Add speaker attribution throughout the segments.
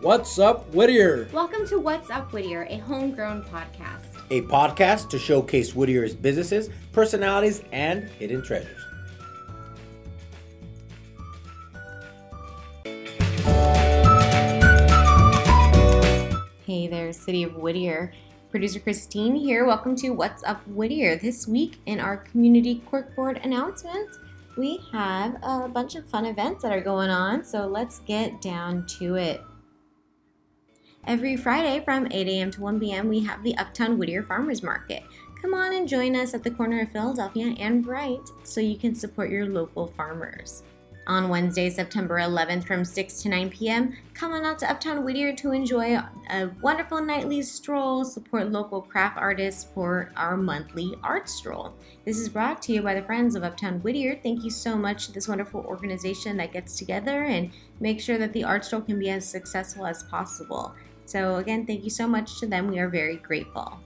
Speaker 1: What's up, Whittier?
Speaker 2: Welcome to What's Up Whittier, a homegrown podcast.
Speaker 1: A podcast to showcase Whittier's businesses, personalities, and hidden treasures.
Speaker 2: Hey there, City of Whittier. Producer Christine here. Welcome to What's Up Whittier. This week in our community corkboard announcements, we have a bunch of fun events that are going on, so let's get down to it. Every Friday from 8 a.m. to 1 p.m., we have the Uptown Whittier Farmers Market. Come on and join us at the corner of Philadelphia and Bright so you can support your local farmers. On Wednesday, September 11th from 6 to 9 p.m., come on out to Uptown Whittier to enjoy a wonderful nightly stroll, support local craft artists for our monthly art stroll. This is brought to you by the Friends of Uptown Whittier. Thank you so much to this wonderful organization that gets together and make sure that the art stroll can be as successful as possible. So, again, thank you so much to them. We are very grateful.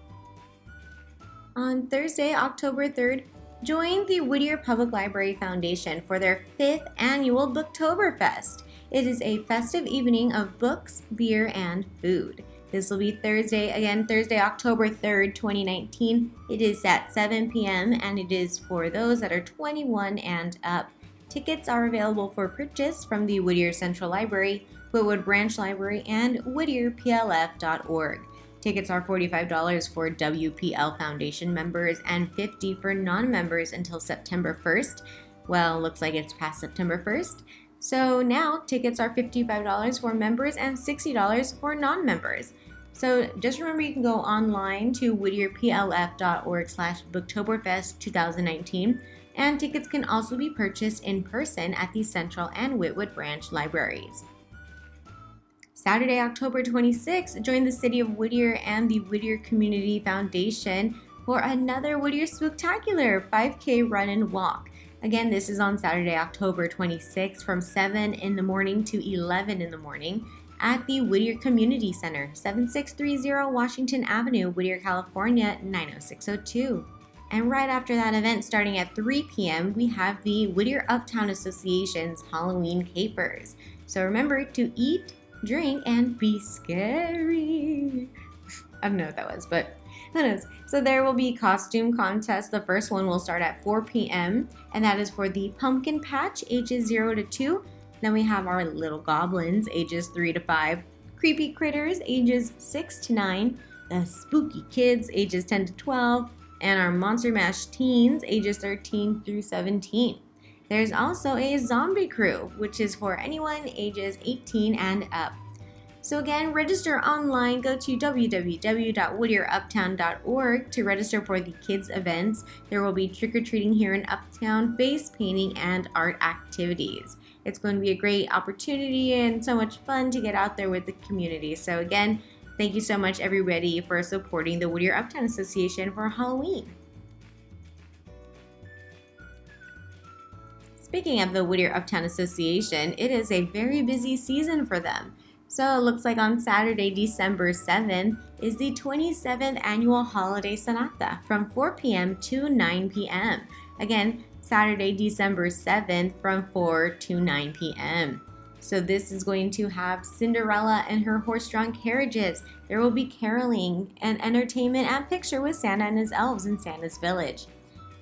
Speaker 2: On Thursday, October 3rd, join the Whittier Public Library Foundation for their fifth annual Booktoberfest. It is a festive evening of books, beer, and food. This will be Thursday, again, Thursday, October 3rd, 2019. It is at 7 p.m. and it is for those that are 21 and up. Tickets are available for purchase from the Whittier Central Library, Whittwood Branch Library, and whittierplf.org. Tickets are $45 for WPL Foundation members and 50 for non-members until September 1st. Well, looks like it's past September 1st. So now tickets are $55 for members and $60 for non-members. So just remember you can go online to whittierplf.org slash booktoberfest 2019 and tickets can also be purchased in person at the Central and Whittwood branch libraries. Saturday, October 26th, join the City of Whittier and the Whittier Community Foundation for another Whittier Spooktacular 5K run and walk. Again, this is on Saturday, October 26th from 7 in the morning to 11 in the morning at the Whittier Community Center, 7630 Washington Avenue, Whittier, California 90602. And right after that event, starting at 3 p.m., we have the Whittier Uptown Association's Halloween Capers. So remember to eat, drink, and be scary. I don't know what that was, but who knows? So there will be costume contests. The first one will start at 4 p.m. and that is for the pumpkin patch ages 0 to 2. Then we have our little goblins ages 3 to 5, creepy critters ages 6 to 9, the spooky kids ages 10 to 12, and our monster mash teens ages 13 through 17. There's also a zombie crew, which is for anyone ages 18 and up. So again, register online. Go to www.whittieruptown.org to register for the kids events. There will be trick or treating here in Uptown, face painting, and art activities. It's going to be a great opportunity and so much fun to get out there with the community. So again, thank you so much everybody for supporting the Whittier Uptown Association for Halloween. Speaking of the Whittier Uptown Association, it is a very busy season for them. So it looks like on Saturday, December 7th, is the 27th annual Holiday Sonata from 4 p.m. to 9 p.m. Again, Saturday, December 7th from 4 to 9 p.m. So this is going to have Cinderella and her horse-drawn carriages. There will be caroling and entertainment and picture with Santa and his elves in Santa's village.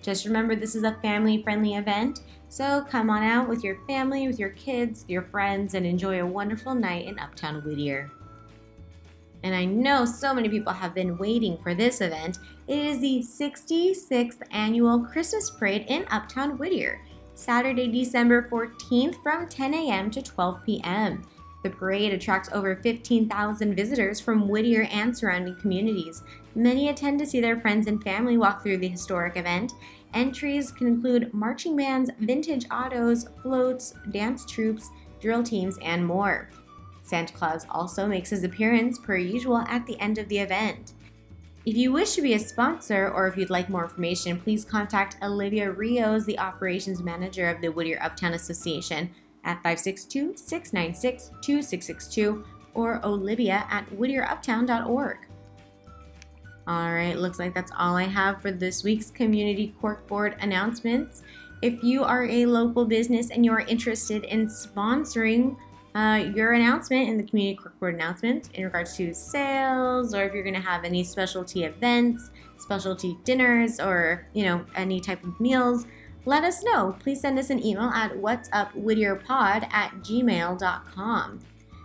Speaker 2: Just remember this is a family-friendly event so come on out with your family, with your kids, your friends, and enjoy a wonderful night in Uptown Whittier. And I know so many people have been waiting for this event. It is the 66th annual Christmas Parade in Uptown Whittier, Saturday, December 14th from 10 a.m. to 12 p.m. The parade attracts over 15,000 visitors from Whittier and surrounding communities. Many attend to see their friends and family walk through the historic event, Entries can include marching bands, vintage autos, floats, dance troupes, drill teams, and more. Santa Claus also makes his appearance, per usual, at the end of the event. If you wish to be a sponsor or if you'd like more information, please contact Olivia Rios, the operations manager of the Whittier Uptown Association, at 562 696 2662 or olivia at whittieruptown.org. All right, looks like that's all I have for this week's Community Corkboard announcements. If you are a local business and you are interested in sponsoring uh, your announcement in the community corkboard announcements in regards to sales or if you're going to have any specialty events, specialty dinners, or you know any type of meals. Let us know. Please send us an email at whatsupwhittier.pod at gmail.com.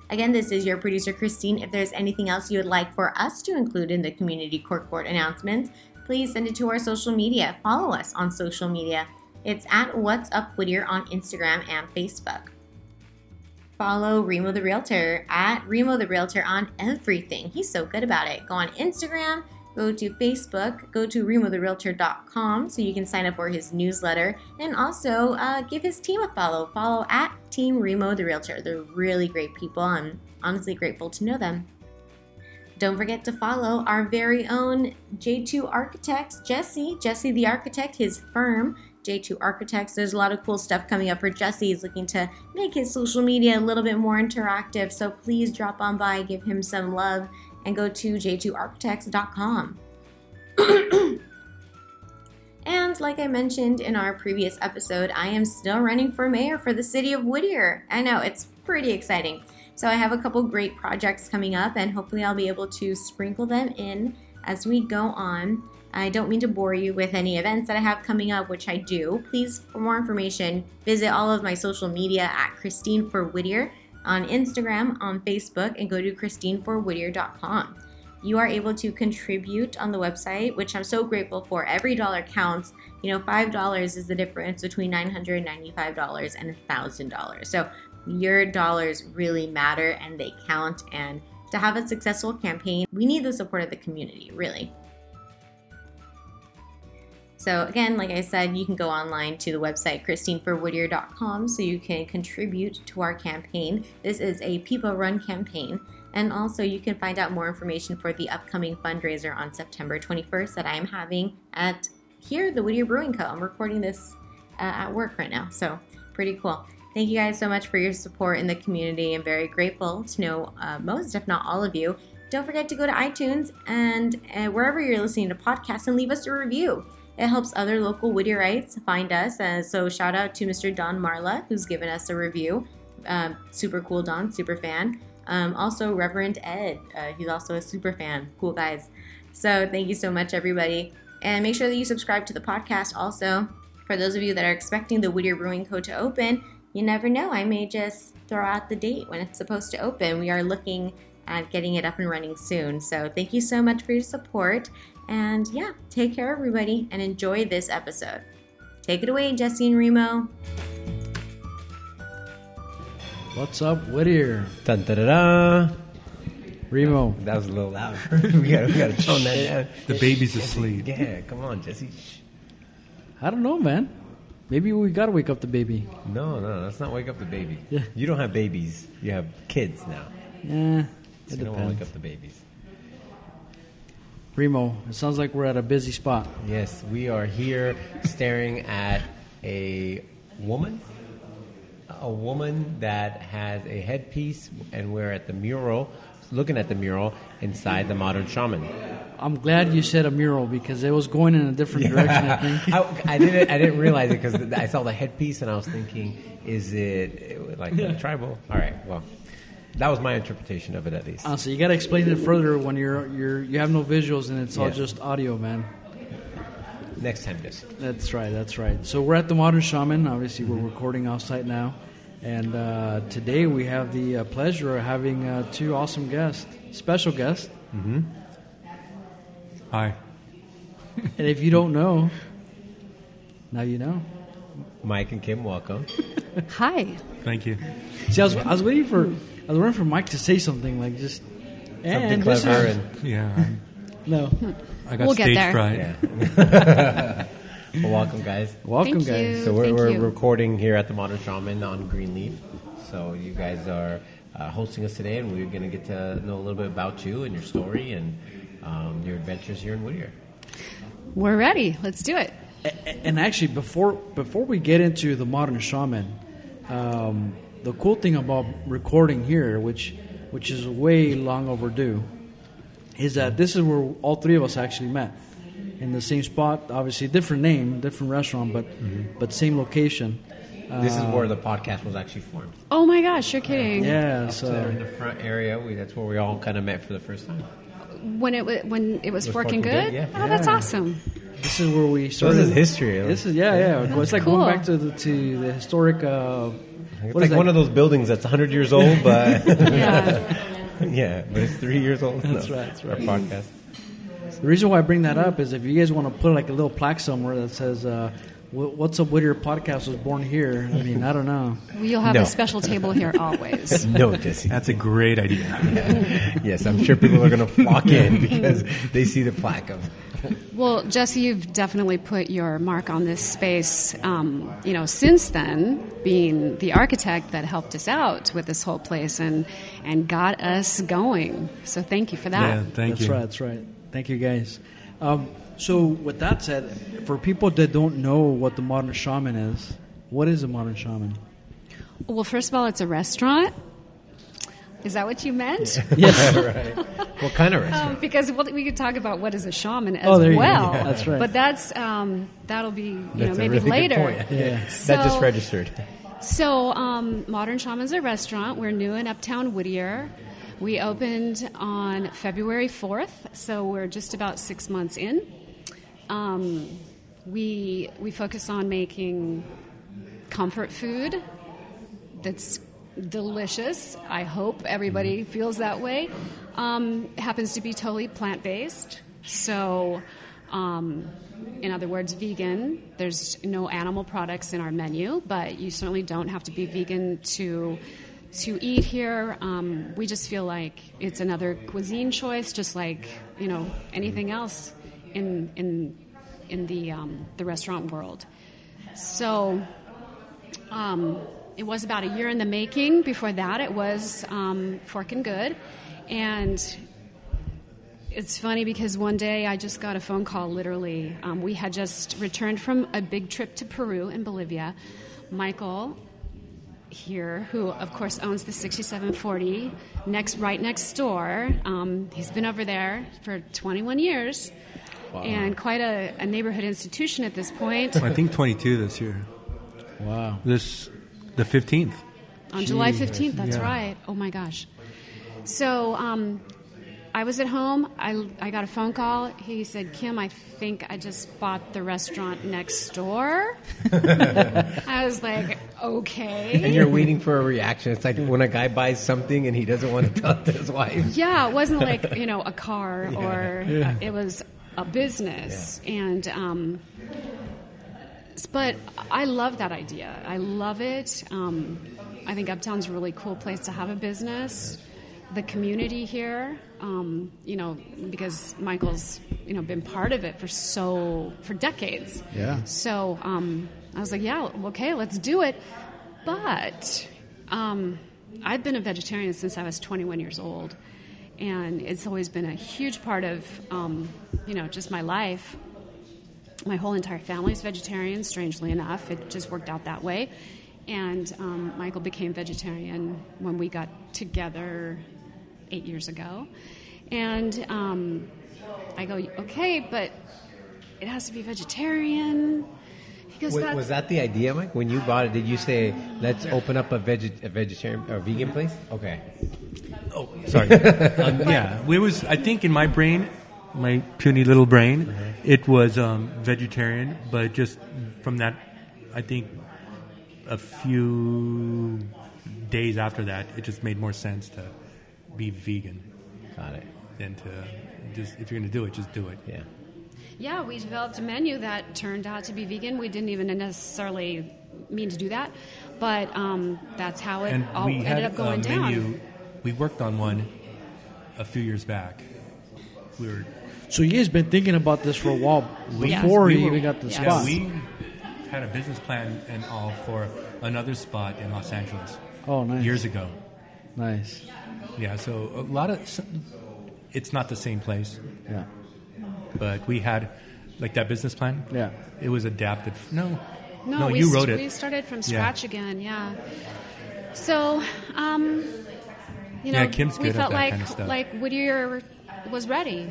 Speaker 2: Again, this is your producer, Christine. If there's anything else you would like for us to include in the community corkboard announcements, please send it to our social media. Follow us on social media. It's at What's Up Whittier on Instagram and Facebook. Follow Remo the Realtor at Remo the Realtor on everything. He's so good about it. Go on Instagram, go to Facebook, go to remotherealtor.com so you can sign up for his newsletter, and also uh, give his team a follow. Follow at Team Remo the Realtor. They're really great people. I'm honestly grateful to know them. Don't forget to follow our very own J2 Architects, Jesse, Jesse the Architect, his firm, J2 Architects. There's a lot of cool stuff coming up for Jesse. He's looking to make his social media a little bit more interactive. So please drop on by, give him some love, and go to j2architects.com. and like I mentioned in our previous episode, I am still running for mayor for the city of Whittier. I know it's pretty exciting. So I have a couple great projects coming up, and hopefully I'll be able to sprinkle them in as we go on. I don't mean to bore you with any events that I have coming up, which I do. Please, for more information, visit all of my social media at Christine for Whittier on Instagram, on Facebook, and go to christineforwhittier.com. You are able to contribute on the website, which I'm so grateful for. Every dollar counts. You know, $5 is the difference between $995 and $1,000. So your dollars really matter and they count. And to have a successful campaign, we need the support of the community, really. So, again, like I said, you can go online to the website christineforwhittier.com so you can contribute to our campaign. This is a people run campaign. And also, you can find out more information for the upcoming fundraiser on September 21st that I am having at here, the Whittier Brewing Co. I'm recording this uh, at work right now, so pretty cool. Thank you guys so much for your support in the community. I'm very grateful to know uh, most, if not all of you. Don't forget to go to iTunes and uh, wherever you're listening to podcasts and leave us a review. It helps other local Whittierites find us. Uh, so shout out to Mr. Don Marla, who's given us a review. Um, super cool, Don, super fan. Um, also, Reverend Ed, uh, he's also a super fan. Cool guys. So thank you so much, everybody. And make sure that you subscribe to the podcast also. For those of you that are expecting the Whittier Brewing Co. to open, you never know. I may just throw out the date when it's supposed to open. We are looking at getting it up and running soon. So thank you so much for your support. And yeah, take care, everybody, and enjoy this episode. Take it away, Jesse and Remo.
Speaker 3: What's up, Whittier?
Speaker 1: Dun, da, da, da.
Speaker 3: Remo.
Speaker 1: That was a little loud. we, gotta, we gotta tone that down.
Speaker 4: The baby's asleep.
Speaker 1: Yeah, come on, Jesse.
Speaker 3: I don't know, man. Maybe we gotta wake up the baby.
Speaker 1: No, no, let's not wake up the baby.
Speaker 3: Yeah.
Speaker 1: You don't have babies. You have kids now.
Speaker 3: Yeah,
Speaker 1: So
Speaker 3: it
Speaker 1: you don't want to wake up the babies.
Speaker 3: Remo, it sounds like we're at a busy spot.
Speaker 1: Yes, we are here staring at a woman. A woman that has a headpiece, and we're at the mural, looking at the mural inside the modern shaman.
Speaker 3: I'm glad you said a mural because it was going in a different direction. I think.
Speaker 1: I, I didn't. I didn't realize it because I saw the headpiece and I was thinking, is it like a tribal? All right. Well, that was my interpretation of it, at least.
Speaker 3: Honestly, you gotta explain it further when you're you're you have no visuals and it's all
Speaker 1: Yeah.
Speaker 3: just audio, man.
Speaker 1: Next time, just
Speaker 3: That's right. That's right. So we're at the Modern Shaman. Obviously,
Speaker 1: Mm-hmm.
Speaker 3: we're recording outside now, and uh, today we have the uh, pleasure of having uh, two awesome guests, special guests.
Speaker 4: Hi.
Speaker 3: And if you don't know, now you know.
Speaker 1: Mike and Kim, welcome.
Speaker 5: Hi.
Speaker 4: Thank you.
Speaker 3: See, I was, I was waiting for I was waiting for Mike to say something like just
Speaker 1: Something
Speaker 3: and this
Speaker 1: clever
Speaker 3: is-
Speaker 1: and
Speaker 4: Yeah,
Speaker 3: no.
Speaker 4: I got
Speaker 5: We'll get
Speaker 4: stage
Speaker 5: there.
Speaker 4: fright.
Speaker 1: yeah. well, welcome, guys.
Speaker 3: Welcome,
Speaker 5: Thank
Speaker 3: guys.
Speaker 5: you.
Speaker 1: So we're,
Speaker 5: Thank
Speaker 1: we're
Speaker 5: you.
Speaker 1: recording here at the Modern Shaman on Greenleaf. So you guys are uh, hosting us today, and we're going to get to know a little bit about you and your story and um, your adventures here in Whittier.
Speaker 5: We're ready. Let's do it.
Speaker 3: And actually, before before we get into the modern shaman, um, the cool thing about recording here, which which is way long overdue, is that this is where all three of us actually met in the same spot. Obviously, different name, different restaurant, but but same location.
Speaker 1: This is where the podcast was actually formed.
Speaker 5: Oh my gosh, you're kidding.
Speaker 3: Yeah,
Speaker 1: Up there in the front area, we, that's where we all kind of met for the first time.
Speaker 5: When it wa- when it was
Speaker 1: Was
Speaker 5: forking
Speaker 1: Forking
Speaker 5: good.
Speaker 1: Good, yeah.
Speaker 5: Oh, that's awesome.
Speaker 3: this is where we
Speaker 1: So
Speaker 3: started.
Speaker 1: this is history.
Speaker 3: This is yeah, yeah. It's like
Speaker 5: cool.
Speaker 3: going back to the to the historic. Uh,
Speaker 1: It's
Speaker 3: what
Speaker 1: like one of those buildings that's 100 years old, but
Speaker 5: Yeah.
Speaker 1: yeah, but it's three years old.
Speaker 3: That's
Speaker 1: No,
Speaker 3: right, that's
Speaker 1: our
Speaker 3: right.
Speaker 1: podcast.
Speaker 3: The reason why I bring that up is if you guys want to put like a little plaque somewhere that says uh, "What's Up Whittier podcast was born here." I mean, I don't know.
Speaker 5: We'll have
Speaker 1: No.
Speaker 5: a special table here always.
Speaker 1: No, Jesse.
Speaker 4: That's a great idea.
Speaker 1: yes, I'm sure people are going to flock in because they see the plaque of.
Speaker 5: Well, Jesse, you've definitely put your mark on this space. Um, you know, since then, being the architect that helped us out with this whole place and and got us going. So thank you for that.
Speaker 4: Yeah, thank
Speaker 3: that's
Speaker 4: you.
Speaker 3: right. That's right. Thank you, guys. Um, so, with that said, for people that don't know what the modern shaman is, what is a modern shaman?
Speaker 5: Well, first of all, it's a restaurant. Is that what you meant?
Speaker 3: Yes.
Speaker 1: right. What kind of restaurant?
Speaker 5: Um, because what, we could talk about what is a shaman as
Speaker 3: Oh, there you go.
Speaker 5: well.
Speaker 3: Yeah, that's right.
Speaker 5: But that's um, that'll be you know
Speaker 1: That's a
Speaker 5: maybe
Speaker 1: really
Speaker 5: later.
Speaker 1: point.
Speaker 3: Yeah.
Speaker 1: that just registered.
Speaker 5: So, um, Modern Shaman's a restaurant. We're new in Uptown Whittier. We opened on February 4th, so we're just about six months in. Um, we, we focus on making comfort food that's delicious. I hope everybody feels that way. Um, happens to be totally plant based. So, um, in other words, vegan. There's no animal products in our menu, but you certainly don't have to be vegan to to eat here. Um, we just feel like it's another cuisine choice, just like you know anything else in in in the um, the restaurant world. So um, it was about a year in the making. Before that, it was um, Forking Good. And it's funny because one day I just got a phone call, literally. Um, we had just returned from a big trip to Peru and Bolivia. Michael here, who of course owns the 6740 next, right next door, um, he's been over there for 21 years. And quite a, a neighborhood institution at this point.
Speaker 4: I think 22 this year.
Speaker 3: Wow.
Speaker 4: This, the 15th.
Speaker 5: On July 15th, that's
Speaker 4: Yeah.
Speaker 5: right. Oh my gosh. So um, I was at home. I, I got a phone call. He said, Kim, I think I just bought the restaurant next door. I was like, okay.
Speaker 1: And you're waiting for a reaction. It's like when a guy buys something and he doesn't want to tell to his wife.
Speaker 5: Yeah, it wasn't like you know a car or uh, it was a business, and um, s- but I love that idea. I love it. Um, I think Uptown's a really cool place to have a business. The community here, um, you know, because Michael's you know been part of it for so for decades.
Speaker 3: Yeah.
Speaker 5: So um, I was like, yeah, okay, let's do it. But um, I've been a vegetarian since I was 21 years old, and it's always been a huge part of, um, you know, just my life. My whole entire family is vegetarian. Strangely enough, it just worked out that way. And um, Michael became vegetarian when we got together eight years ago. And um, I go, okay, but it has to be vegetarian. Goes,
Speaker 1: Was, was that the idea, Mike? When you bought it, did you say, "Let's open up a, veg- a vegetarian or vegan place"? Okay.
Speaker 4: Oh, sorry. um, yeah, it was. I think in my brain, my puny little brain, it was um, vegetarian. But just from that, I think a few days after that, it just made more sense to be vegan
Speaker 1: Got it.
Speaker 4: than to just if you're going to do it, just do it.
Speaker 1: Yeah.
Speaker 5: Yeah, we developed a menu that turned out to be vegan. We didn't even necessarily mean to do that, but um, that's how it
Speaker 4: And
Speaker 5: all
Speaker 4: we
Speaker 5: ended
Speaker 4: had
Speaker 5: up going
Speaker 4: a
Speaker 5: down.
Speaker 4: menu. We worked on one a few years back. We were
Speaker 3: So he has been thinking about this for a while
Speaker 4: We-
Speaker 3: before
Speaker 4: we
Speaker 3: you
Speaker 4: were-
Speaker 3: even got the
Speaker 5: Yes.
Speaker 4: Yeah,
Speaker 3: spot.
Speaker 4: we had a business plan and all for another spot in Los Angeles
Speaker 3: oh, nice.
Speaker 4: years ago.
Speaker 3: Nice.
Speaker 4: Yeah, so a lot of it's not the same place,
Speaker 3: Yeah.
Speaker 4: but we had like that business plan.
Speaker 3: Yeah.
Speaker 4: it was adapted. No,
Speaker 5: no, we
Speaker 4: you
Speaker 5: st-
Speaker 4: wrote it.
Speaker 5: We started from
Speaker 4: Yeah.
Speaker 5: scratch again. Yeah. So, um, you know,
Speaker 4: Yeah, Kim's
Speaker 5: we
Speaker 4: good at
Speaker 5: felt
Speaker 4: that
Speaker 5: like
Speaker 4: kind of stuff.
Speaker 5: like Whittier was ready.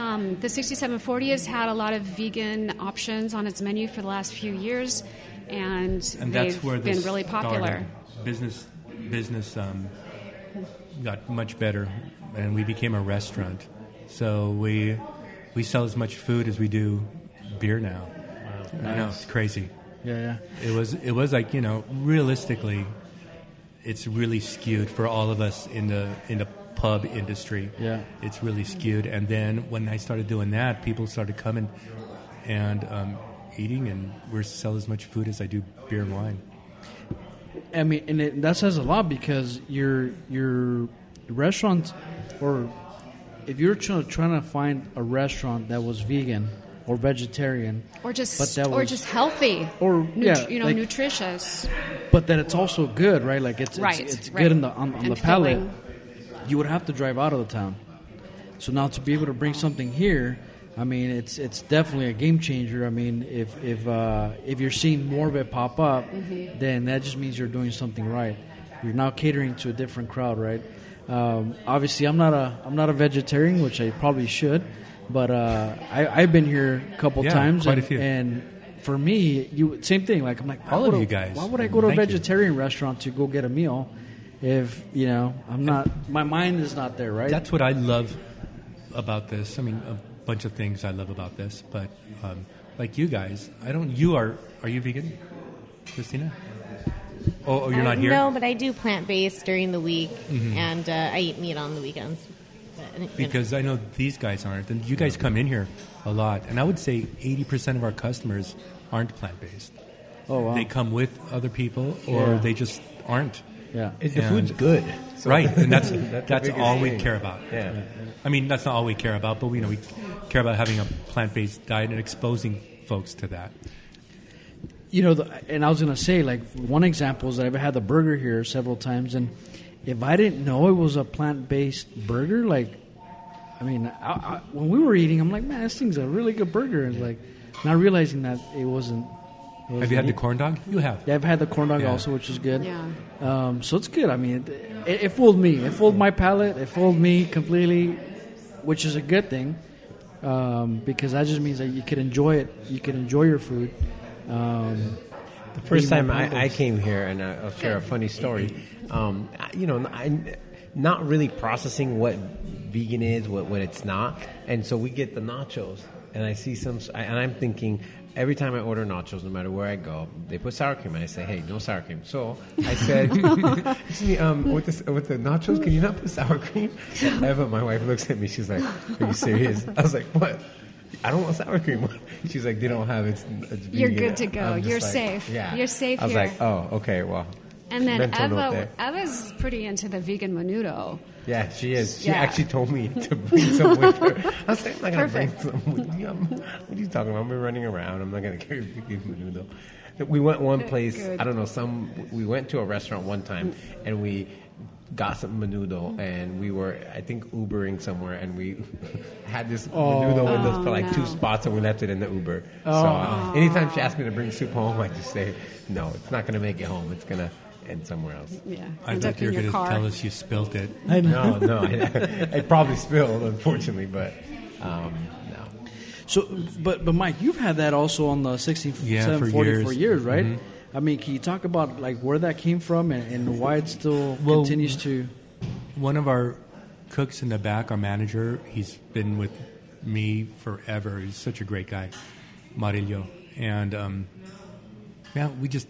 Speaker 5: Um, the 6740 has had a lot of vegan options on its menu for the last few years, and,
Speaker 4: and
Speaker 5: they've
Speaker 4: that's where
Speaker 5: been really popular.
Speaker 4: started. Business, business um, got much better, and we became a restaurant. So we we sell as much food as we do beer now. I know it's crazy.
Speaker 3: Yeah, yeah.
Speaker 4: It was it was like you know realistically, it's really skewed for all of us in the in the pub industry.
Speaker 3: Yeah.
Speaker 4: it's really skewed. And then when I started doing that, people started coming and um, eating, and we sell as much food as I do beer and wine.
Speaker 3: I mean, and it, that says a lot because your your restaurant, or if you're trying, trying to find a restaurant that was vegan or vegetarian,
Speaker 5: Or just
Speaker 3: But that
Speaker 5: or
Speaker 3: was-
Speaker 5: just healthy,
Speaker 3: or
Speaker 5: Nut-
Speaker 3: yeah,
Speaker 5: you know,
Speaker 3: like-
Speaker 5: nutritious.
Speaker 3: but that it's also good, right? Like it's
Speaker 5: Right,
Speaker 3: it's, it's
Speaker 5: right.
Speaker 3: good in the on, on
Speaker 5: And
Speaker 3: the palate.
Speaker 5: Filling.
Speaker 3: You would have to drive out of the town. So now to be able to bring something here, I mean, it's it's definitely a game changer. I mean, if if uh, if you're seeing more of it pop up,
Speaker 5: Mm-hmm.
Speaker 3: then that just means you're doing something right. You're now catering to a different crowd, right? Um, obviously, I'm not a I'm not a vegetarian, which I probably should, but uh, I, I've been here a couple
Speaker 4: Yeah,
Speaker 3: times,
Speaker 4: quite a
Speaker 3: and,
Speaker 4: few.
Speaker 3: and for me, you same thing. Like I'm like why
Speaker 4: All
Speaker 3: would
Speaker 4: of
Speaker 3: I-
Speaker 4: you guys.
Speaker 3: Why would I go to a
Speaker 4: Thank you.
Speaker 3: vegetarian restaurant to go get a meal if you know I'm not? My mind is not there, right?
Speaker 4: That's what I love about this. I mean, a bunch of things I love about this, but um, like you guys, I don't. You are. Are you vegan, Christina? Oh, oh you're
Speaker 2: Uh,
Speaker 4: not here.
Speaker 2: No, but I do plant based during the week, and uh, I eat meat on the weekends. But-
Speaker 4: because I know these guys aren't, and you guys come in here a lot, and I would say 80% of our customers aren't plant based.
Speaker 3: oh wow.
Speaker 4: They come with other people, or
Speaker 3: Yeah.
Speaker 4: they just aren't.
Speaker 3: Yeah.
Speaker 1: Is the
Speaker 4: And-
Speaker 1: food's good? So-
Speaker 4: right, and that's
Speaker 1: the
Speaker 4: that's,
Speaker 1: biggest
Speaker 4: all we care about.
Speaker 1: Yeah.
Speaker 4: I mean, that's not all we care about, but we you know we care about having a plant-based diet and exposing folks to that.
Speaker 3: You know, the, and I was gonna say like one example is that I've had the burger here several times, and if I didn't know it was a plant based burger, like, I mean, I, I, when we were eating, I'm like, man, this thing's a really good burger, and like, not realizing that it wasn't. It
Speaker 4: Have you had the corn dog? You have.
Speaker 3: Yeah, I've had the corn dog
Speaker 4: Yeah.
Speaker 3: also, which is good.
Speaker 5: Yeah.
Speaker 3: Um, so it's good. I mean, it, it fooled me. It fooled my palate. It fooled me completely, which is a good thing um, because that just means that you could enjoy it. You could enjoy your food. Um,
Speaker 1: The first
Speaker 3: Eat more
Speaker 1: time I, I
Speaker 3: plant-based.
Speaker 1: came here, and I- I'll share a funny story. Um, I- you know, I, not really processing what vegan is, what, what it's not, and so we get the nachos, and I see some, and I'm thinking. Every time I order nachos, no matter where I go, they put sour cream, and I say, "Hey, no sour cream." So I said, "Excuse me, um, with the with the nachos, can you not put sour cream?" Eva, my wife, looks at me. She's like, "Are you serious?" I was like, "What?" I don't want sour cream. She's like, they don't have it. It's, it's
Speaker 5: You're good to go. You're
Speaker 1: like,
Speaker 5: safe.
Speaker 1: Yeah,
Speaker 5: You're safe
Speaker 1: I was
Speaker 5: here.
Speaker 1: like, oh, okay, well.
Speaker 5: And then Eva. Eva's pretty into the vegan menudo.
Speaker 1: Yeah, she is. She
Speaker 5: Yeah.
Speaker 1: actually told me to bring some with her. I was like, I'm not gonna bring some with you. I'm- What are you talking about? I'm running around. I'm not gonna carry vegan menudo. We went one place.
Speaker 5: Good.
Speaker 1: I don't know. Some we went to a restaurant one time and we got some menudo and we were I think Ubering somewhere and we had this menudo with us for like
Speaker 5: Oh,
Speaker 1: two
Speaker 5: no.
Speaker 1: spots and we left it in the Uber. So uh, anytime she asked me to bring soup home, I just say no. It's not gonna make it home. It's gonna end somewhere else.
Speaker 5: Yeah.
Speaker 4: I
Speaker 5: End
Speaker 4: thought you were going to tell us you spilt it.
Speaker 1: i No, no, I, it probably spilled, unfortunately, but um, no.
Speaker 3: so, but but Mike, you've had that also on the 6740
Speaker 4: Yeah, for
Speaker 3: for
Speaker 4: years.
Speaker 3: years, right?
Speaker 4: Mhm.
Speaker 3: I mean, can you talk about like where that came from and, and why it still
Speaker 4: Well,
Speaker 3: continues to?
Speaker 4: One of our cooks in the back, our manager, he's been with me forever. He's such a great guy, Marillo. And um, yeah, we just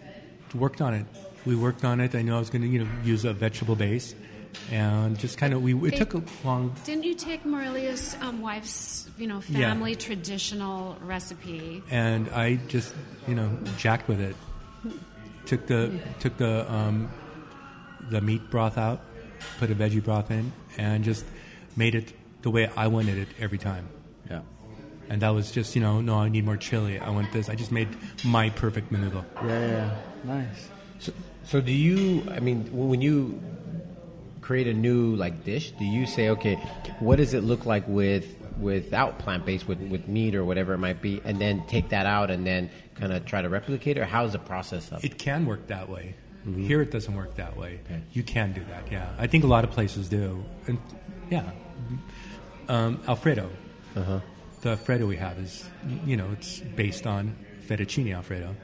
Speaker 4: worked on it. We worked on it. I knew I was going to you know use a vegetable base, and just kind of we. It
Speaker 5: Hey.
Speaker 4: took a long.
Speaker 5: Didn't you take Morelia's um, wife's, you know,
Speaker 4: Yeah.
Speaker 5: family traditional recipe?
Speaker 4: and I just you know jacked with it. Took the took the um, the meat broth out, put a veggie broth in, and just made it the way I wanted it every time.
Speaker 3: Yeah,
Speaker 4: And that was just you know no I need more chili. I want this. I just made my perfect menudo.
Speaker 3: yeah, yeah. Nice.
Speaker 1: So, so do you? I mean, when you create a new like dish, do you say, okay, what does it look like with without plant based, with with meat or whatever it might be, and then take that out and then kind of try to replicate, it, or how's the process of?
Speaker 4: It can work that way. Here it doesn't work that way.
Speaker 1: Okay.
Speaker 4: You can do that. Yeah, I think a lot of places do. And yeah, um, Alfredo.
Speaker 1: Uh-huh.
Speaker 4: The Alfredo we have is you know it's based on fettuccine Alfredo.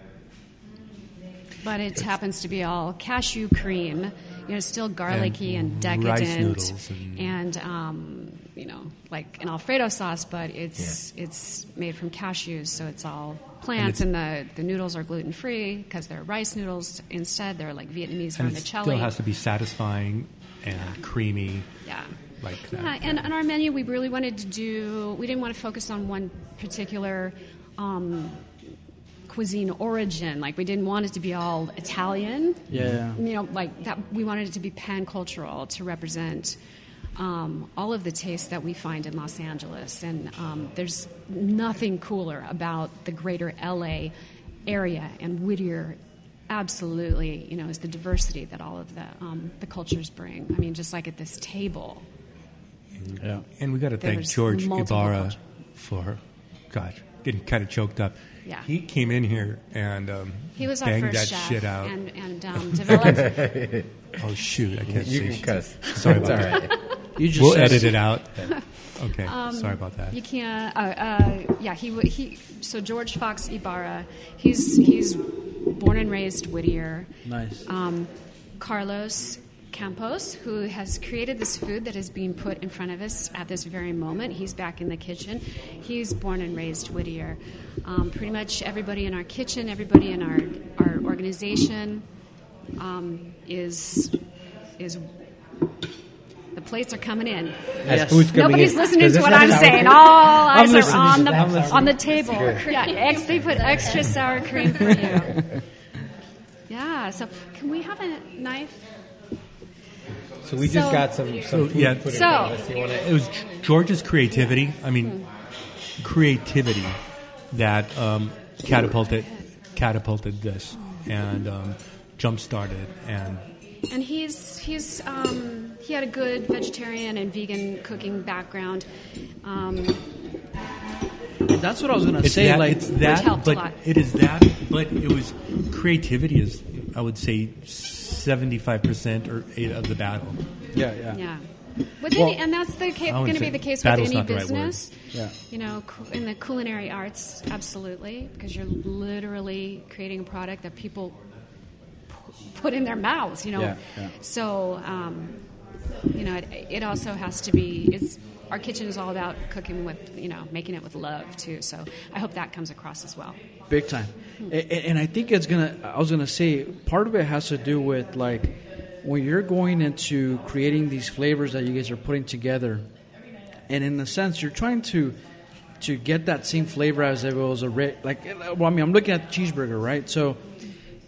Speaker 5: But it happens to be all cashew cream. You know, still garlicky and,
Speaker 4: And
Speaker 5: decadent,
Speaker 4: rice and-
Speaker 5: and, um, you know, like an Alfredo sauce, but it's it's made from cashews, so it's all plants,
Speaker 4: it's-
Speaker 5: and, the the noodles are gluten free because they're rice noodles instead. They're like Vietnamese
Speaker 4: and it still has to be satisfying and creamy.
Speaker 5: yeah.
Speaker 4: Like that.
Speaker 5: Yeah, and on our menu, we really wanted to do. We didn't want to focus on one particular um, cuisine origin. Like we didn't want it to be all Italian.
Speaker 3: Yeah.
Speaker 5: You know, like that. We wanted it to be pan cultural to represent. Um, all of the tastes that we find in Los Angeles, and um, there's nothing cooler about the greater LA area and Whittier. Absolutely, you know, is the diversity that all of the um, the cultures bring. I mean, just like at this table,
Speaker 3: Yeah.
Speaker 4: And we got to thank George Ibarra
Speaker 5: cultures.
Speaker 4: for, gosh, getting kind of choked up.
Speaker 5: Yeah.
Speaker 4: He came in here and um,
Speaker 5: He was our
Speaker 4: banged
Speaker 5: first
Speaker 4: that
Speaker 5: chef
Speaker 4: shit out.
Speaker 5: and, and um, developed.
Speaker 4: oh shoot, I can't see
Speaker 1: You
Speaker 4: say
Speaker 1: can cuss.
Speaker 4: Sorry about
Speaker 1: all
Speaker 4: that.
Speaker 3: You just
Speaker 4: We'll
Speaker 3: said
Speaker 4: edit it out. Okay,
Speaker 5: Um,
Speaker 4: sorry about that.
Speaker 5: you can't. Uh, uh, yeah, he w- he. So George Fox Ibarra, he's he's born and raised Whittier.
Speaker 3: Nice.
Speaker 5: Um, Carlos Campos, who has created this food that is being put in front of us at this very moment. He's back in the kitchen. He's born and raised Whittier. Um, pretty much everybody in our kitchen, everybody in our our organization, um, is is. The plates are coming in.
Speaker 3: Yes.
Speaker 1: food's coming
Speaker 5: Nobody's
Speaker 1: in-
Speaker 5: listening to what I'm saying.
Speaker 1: cream?
Speaker 5: All eyes are
Speaker 3: listening
Speaker 5: on the
Speaker 3: that. I'm listening.
Speaker 5: on the table. Yeah, ex, they put extra sour cream for you. Yeah. So can we have a knife?
Speaker 1: So we just
Speaker 5: So-
Speaker 1: got some, some food
Speaker 4: yeah.
Speaker 1: put in
Speaker 5: So-
Speaker 1: front of us. You wanna-
Speaker 4: It was George's creativity. I mean, creativity that um, catapulted catapulted this and um, jump started and
Speaker 5: And he's he's um, he had a good vegetarian and vegan cooking background. Um,
Speaker 3: That's what I was gonna say.
Speaker 4: that,
Speaker 3: like,
Speaker 4: it's that
Speaker 5: helped a
Speaker 4: but
Speaker 5: lot.
Speaker 4: it is that but it was creativity is I would say seventy five percent or eight of the battle.
Speaker 3: yeah, yeah,
Speaker 5: yeah. With
Speaker 3: Well-
Speaker 5: any, and that's the ca- going to be the case with any
Speaker 4: not the right
Speaker 5: business.
Speaker 3: Yeah.
Speaker 5: You know, cu- in the culinary arts, absolutely, because you're literally creating a product that people pu- put in their mouths. You know,
Speaker 3: Yeah, yeah.
Speaker 5: so um, you know, it, it also has to be. It's our kitchen is all about cooking with you know making it with love too. So I hope that comes across as well.
Speaker 3: big time. A- a- And I think it's gonna. I was gonna say part of it has to do with like when you're going into creating these flavors that you guys are putting together, and in a sense, you're trying to to get that same flavor as if it was a re- like. Well, I mean, I'm looking at the cheeseburger, right? So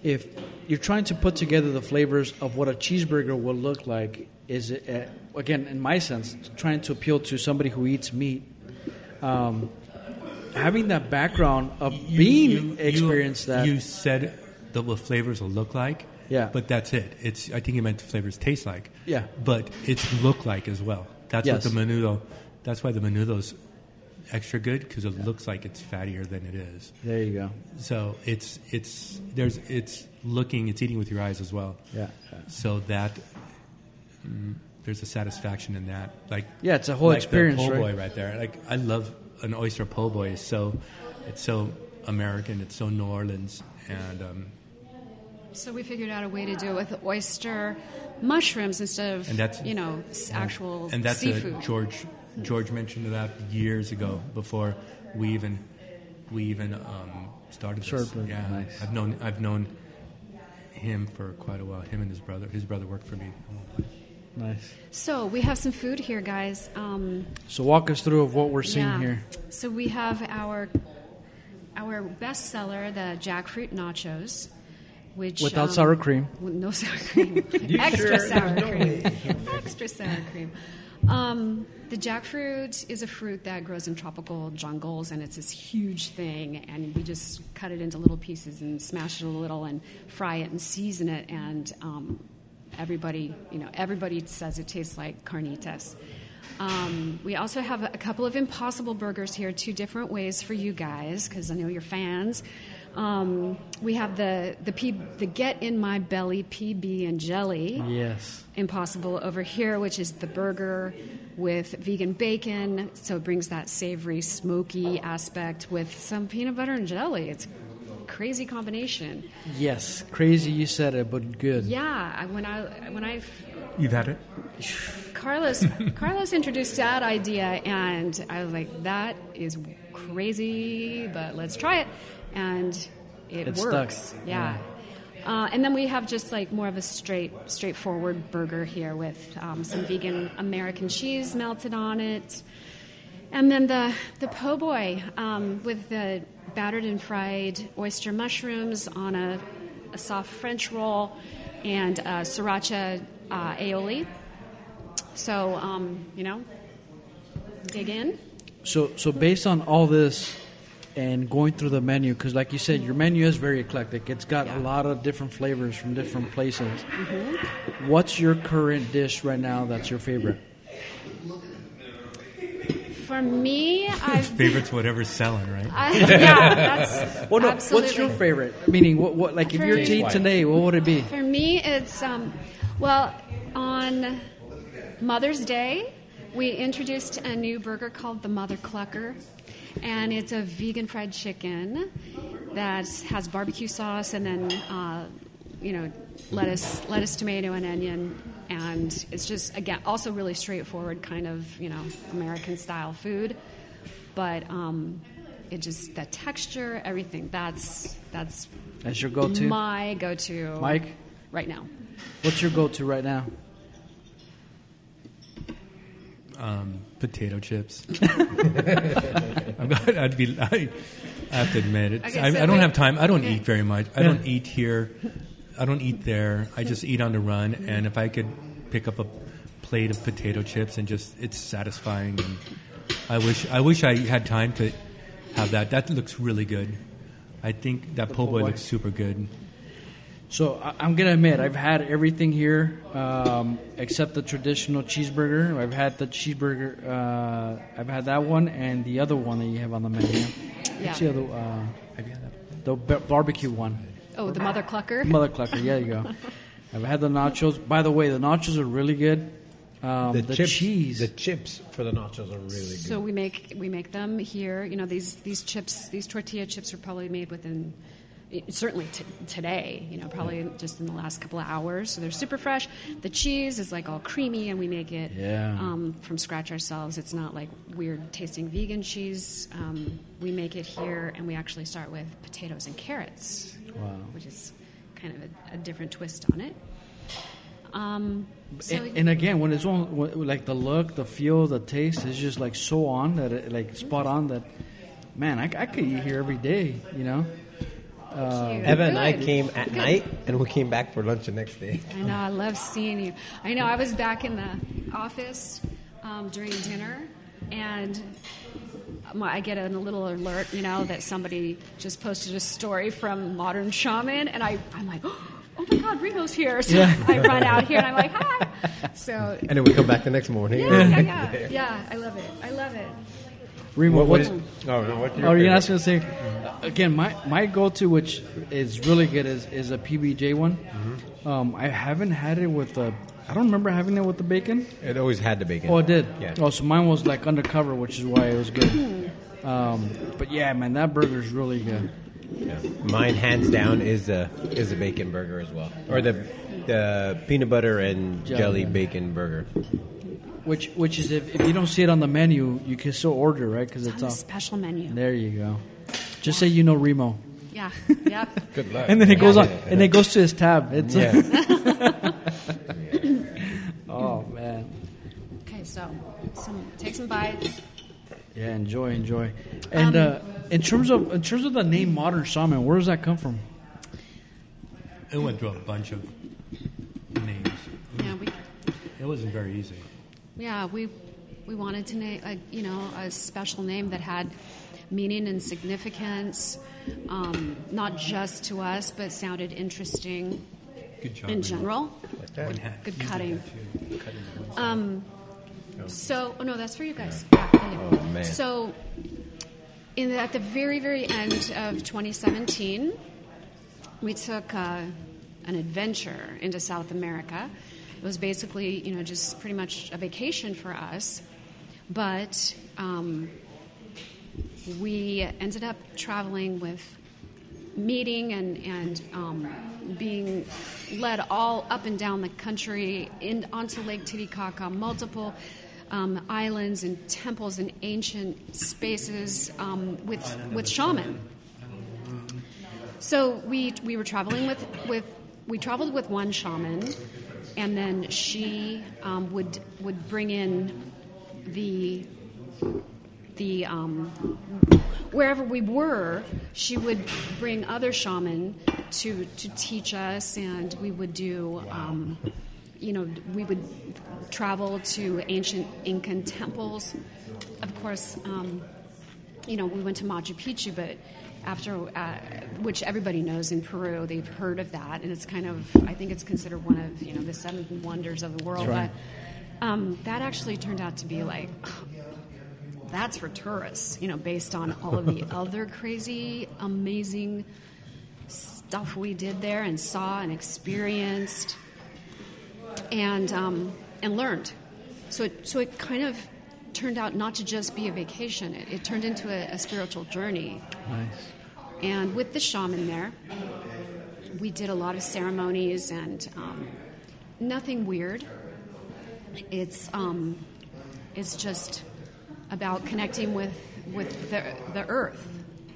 Speaker 3: if you're trying to put together the flavors of what a cheeseburger will look like, is uh, again, in my sense, trying to appeal to somebody who eats meat. Um, having that background of being experienced that
Speaker 4: You said that what flavors will look like.
Speaker 3: Yeah.
Speaker 4: But that's it. It's I think you meant flavors taste like.
Speaker 3: Yeah.
Speaker 4: But it's look like as well. That's
Speaker 3: Yes.
Speaker 4: what the menudo. That's why the menudo's extra good because it looks like it's fattier than it is.
Speaker 3: there you go
Speaker 4: So it's it's there's it's looking it's eating with your eyes as well.
Speaker 3: yeah yeah.
Speaker 4: So that there's a satisfaction in that. Like
Speaker 3: Yeah, it's a whole
Speaker 4: like
Speaker 3: experience,
Speaker 4: The po'
Speaker 3: right?
Speaker 4: boy right there. Like I love an oyster po' boy. It's so it's so American. It's so New Orleans and. Um,
Speaker 5: So we figured out a way to do it with oyster mushrooms instead of
Speaker 4: And that's-
Speaker 5: you know s- actual
Speaker 4: and that's
Speaker 5: seafood.
Speaker 4: A, George George mentioned that years ago before we even we even um, started this.
Speaker 3: Started,
Speaker 4: yeah,
Speaker 3: nice.
Speaker 4: I've known I've known him for quite a while. Him and his brother. His brother worked for me.
Speaker 3: Nice
Speaker 5: So we have some food here, guys. Um,
Speaker 3: so walk us through of what we're seeing
Speaker 5: yeah.
Speaker 3: here
Speaker 5: So we have our our best seller, the jackfruit nachos, which
Speaker 3: without
Speaker 5: um,
Speaker 3: sour cream
Speaker 5: with no sour cream, extra sour cream, extra sour cream. Um, the jackfruit is a fruit that grows in tropical jungles, and it's this huge thing. And we just cut it into little pieces and smash it a little, and fry it and season it. And um, everybody, you know, everybody says it tastes like carnitas. Um, we also have a couple of impossible burgers here, two different ways for you guys, because I know you're fans. Um, we have the the, P, the Get in My Belly PB and Jelly
Speaker 3: yes
Speaker 5: Impossible over here, which is the burger with vegan bacon, so it brings that savory, smoky aspect with some peanut butter and jelly. It's crazy combination.
Speaker 3: Yes, crazy. You said it, but good.
Speaker 5: Yeah, when I when I
Speaker 4: You've had it?
Speaker 5: Carlos Carlos introduced that idea, and I was like, "That is crazy, but let's try it." And it
Speaker 3: It stuck.
Speaker 5: works. Yeah. Uh, and then we have just like more of a straight, straightforward burger here with um, some vegan American cheese melted on it, and then the the po' boy um, with the battered and fried oyster mushrooms on a, a soft French roll and uh, sriracha uh, aioli. So um, you know, dig in.
Speaker 3: So, so based on all this and going through the menu, because like you said, your menu is very eclectic. It's got
Speaker 5: Yeah.
Speaker 3: a lot of different flavors from different places.
Speaker 5: Mm-hmm.
Speaker 3: What's your current dish right now that's your favorite?
Speaker 5: For me, I've
Speaker 4: Favorite's whatever's selling, right?
Speaker 5: I, yeah, that's
Speaker 3: Well, no,
Speaker 5: absolutely.
Speaker 3: what's your favorite? Meaning, what, what like if
Speaker 5: For
Speaker 3: you're
Speaker 5: me-
Speaker 3: to eat today, what would it be?
Speaker 5: For me, it's um, well on Mother's Day. We introduced a new burger called the Mother Clucker, and it's a vegan fried chicken that has barbecue sauce and then uh, you know lettuce, lettuce, tomato, and onion. And it's just again also really straightforward, kind of you know American style food, but um, it just the texture, everything. That's that's
Speaker 3: That's your go-to.
Speaker 5: my go-to,
Speaker 3: Mike?
Speaker 5: right now.
Speaker 3: What's your go-to right now?
Speaker 4: Um, potato chips. I'm not- I'd be. I, I have to admit it.
Speaker 5: Okay,
Speaker 4: I,
Speaker 5: so
Speaker 4: I don't
Speaker 5: wait.
Speaker 4: have time. I don't
Speaker 5: Okay.
Speaker 4: eat very much. I don't eat here. I don't eat there. I just eat on the run. And if I could pick up a plate of potato chips and just, it's satisfying. And I wish. I wish I had time to have that. That looks really good. I think that po' boy
Speaker 3: boy.
Speaker 4: looks super good.
Speaker 3: So I- I'm gonna admit I've had everything here um, except the traditional cheeseburger. I've had the cheeseburger. Uh, I've had that one and the other one that you have on the menu.
Speaker 5: Yeah.
Speaker 3: What's the other? Uh,
Speaker 4: Have you had that?
Speaker 3: the ba- barbecue one.
Speaker 5: Oh, the mother clucker.
Speaker 3: Mother clucker. Yeah, you go. I've had the nachos. By the way, the nachos are really good. Um, the,
Speaker 1: chips,
Speaker 3: cheese.
Speaker 1: the chips for the nachos are really good.
Speaker 5: So we make we make them here. You know these these chips, these tortilla chips are probably made within certainly t- today. You know, probably just in the last couple of hours. So they're super fresh. The cheese is like all creamy, and we make it
Speaker 3: Yeah.
Speaker 5: um, from scratch ourselves. It's not like weird tasting vegan cheese. Um, we make it here, and we actually start with potatoes and carrots,
Speaker 3: Wow.
Speaker 5: which is kind of a, a different twist on it. Um, so
Speaker 3: and, and again, when it's on, when- like the look, the feel, the taste is just like so on that it, like spot on that. Man, I, I could eat here every day. You know.
Speaker 5: cute.
Speaker 1: Eva and I came at
Speaker 5: Good.
Speaker 1: night, and we came back for lunch the next day.
Speaker 5: I know. I love seeing you. I know. I was back in the office um, during dinner, and um, I get a little alert, you know, that somebody just posted a story from Modern Shaman, and I, I'm like, oh my God, Remo's here! So I run out here, and I'm like, hi. So
Speaker 1: And then we come back the next morning.
Speaker 5: yeah, yeah, yeah, yeah. I love it. I love it.
Speaker 3: Remo,
Speaker 1: What, what
Speaker 3: what's,
Speaker 1: oh, no, what's your
Speaker 3: oh, you're gonna
Speaker 1: favorite?
Speaker 3: ask me to say again. My my go-to, which is really good, is is a PBJ one. Um, I haven't had it with the. I don't remember having it with the bacon.
Speaker 1: It always had the bacon.
Speaker 3: Oh, it did.
Speaker 1: Yeah.
Speaker 3: Oh, so mine was like undercover, which is why it was good. Um, but yeah, man, that burger is really good.
Speaker 1: Yeah. Mine, hands down, is the is the bacon burger as well, or the the peanut butter and
Speaker 3: Jelly.
Speaker 1: jelly bacon burger.
Speaker 3: Which which is if, if you don't see it on the menu, you can still order, right? Because
Speaker 5: It's
Speaker 3: it's
Speaker 5: on the
Speaker 3: off.
Speaker 5: special menu.
Speaker 3: There you go. Just say you know Remo,
Speaker 5: Yeah. Yep.
Speaker 1: Good luck.
Speaker 3: and then it goes
Speaker 1: Yeah.
Speaker 3: on, and it goes to his tab. It's
Speaker 1: Yeah.
Speaker 3: oh man,
Speaker 5: okay. So, some take some bites.
Speaker 3: yeah. Enjoy, enjoy. And uh, in terms of in terms of the name Modern Shaman, where does that come from?
Speaker 4: It went through a bunch of names.
Speaker 5: Yeah. We.
Speaker 4: It wasn't very easy.
Speaker 5: Yeah, we we wanted to name a you know a special name that had meaning and significance, um, not just to us, but sounded interesting
Speaker 4: Good job.
Speaker 5: in general.
Speaker 4: One hat.
Speaker 5: Good cutting.
Speaker 4: that. Cutting.
Speaker 5: Um, so, oh no, that's for you guys. Yeah.
Speaker 1: Oh, man.
Speaker 5: So, in the, at the very, very end of 2017, we took uh, an adventure into South America. It was basically, you know, just pretty much a vacation for us, but um, we ended up traveling with meeting and and um, being led all up and down the country in onto Lake Titicaca, multiple. Um, islands and temples and ancient spaces um, with with shaman. So we we were traveling with with we traveled with one shaman, and then she um, would would bring in the the um, wherever we were, she would bring other shaman to to teach us, and we would do. Um, you know, we would travel to ancient Incan temples. Of course, um, you know, we went to Machu Picchu, but after uh, which everybody knows in Peru, they've heard of that, and it's kind of I think it's considered one of you know the seven wonders of the world.
Speaker 3: right.
Speaker 5: But um, that actually turned out to be like that's for tourists, you know, based on all of the other crazy, amazing stuff we did there and saw and experienced and um, and learned. So it, so it kind of turned out not to just be a vacation. It, it turned into a, a spiritual journey.
Speaker 3: Nice.
Speaker 5: And with the shaman there, we did a lot of ceremonies and um, nothing weird. It's um, it's just about connecting with with the, the earth,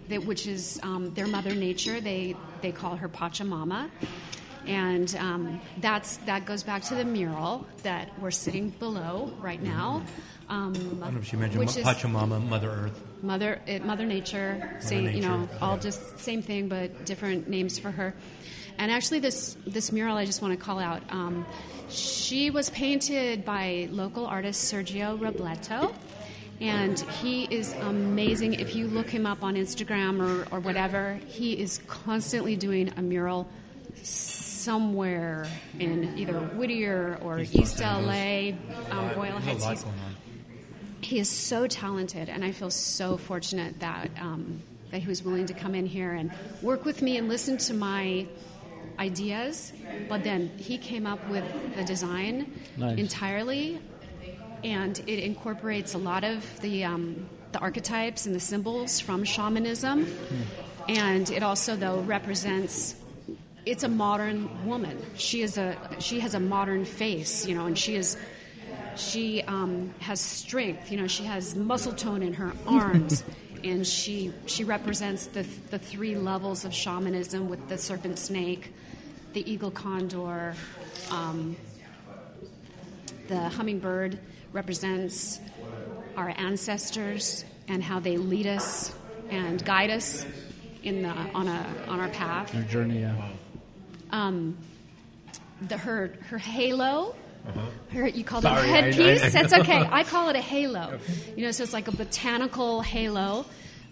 Speaker 5: that, which is um, their mother nature. They they call her Pachamama, and um, that's that goes back to the mural that we're sitting below right now. Um,
Speaker 4: I don't know if she mentioned
Speaker 5: which is-
Speaker 4: Pachamama, Mother Earth.
Speaker 5: Mother, it, Mother Nature, same, you know, all
Speaker 4: yeah.
Speaker 5: just same thing, but different names for her. And actually, this this mural I just want to call out. Um, she was painted by local artist Sergio Robleto, and he is amazing. If you look him up on Instagram or, or whatever, he is constantly doing a mural somewhere in either Whittier or East, LA, um,
Speaker 4: There's
Speaker 5: Heights. He's- he is so talented, and I feel so fortunate that um, that he was willing to come in here and work with me and listen to my ideas. But then he came up with the design
Speaker 3: Nice.
Speaker 5: entirely, and it incorporates a lot of the um, the archetypes and the symbols from shamanism, and it also though represents. It's a modern woman. She is a she has a modern face, you know, and she is she um, has strength. You know, she has muscle tone in her arms, and she she represents the the three levels of shamanism with the serpent snake, the eagle condor, um, the hummingbird represents our ancestors and how they lead us and guide us in the on a on our path
Speaker 3: Your journey, yeah.
Speaker 5: Um, the her her halo. Her, you call it a
Speaker 1: Sorry, I-
Speaker 5: headpiece.
Speaker 1: I- I
Speaker 5: That's okay. I call it a halo. You know, so it's like a botanical halo.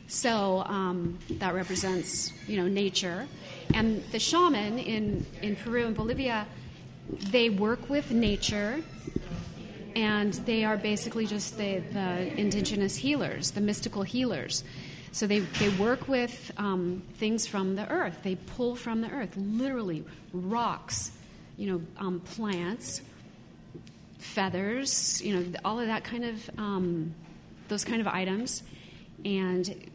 Speaker 5: So um, that represents you know nature, and the shaman in in Peru and Bolivia, they work with nature and they are basically just the, the indigenous healers, the mystical healers. So they, they work with um, things from the earth. They pull from the earth, literally rocks, you know, um, plants, feathers, you know, all of that kind of um, those kind of items, and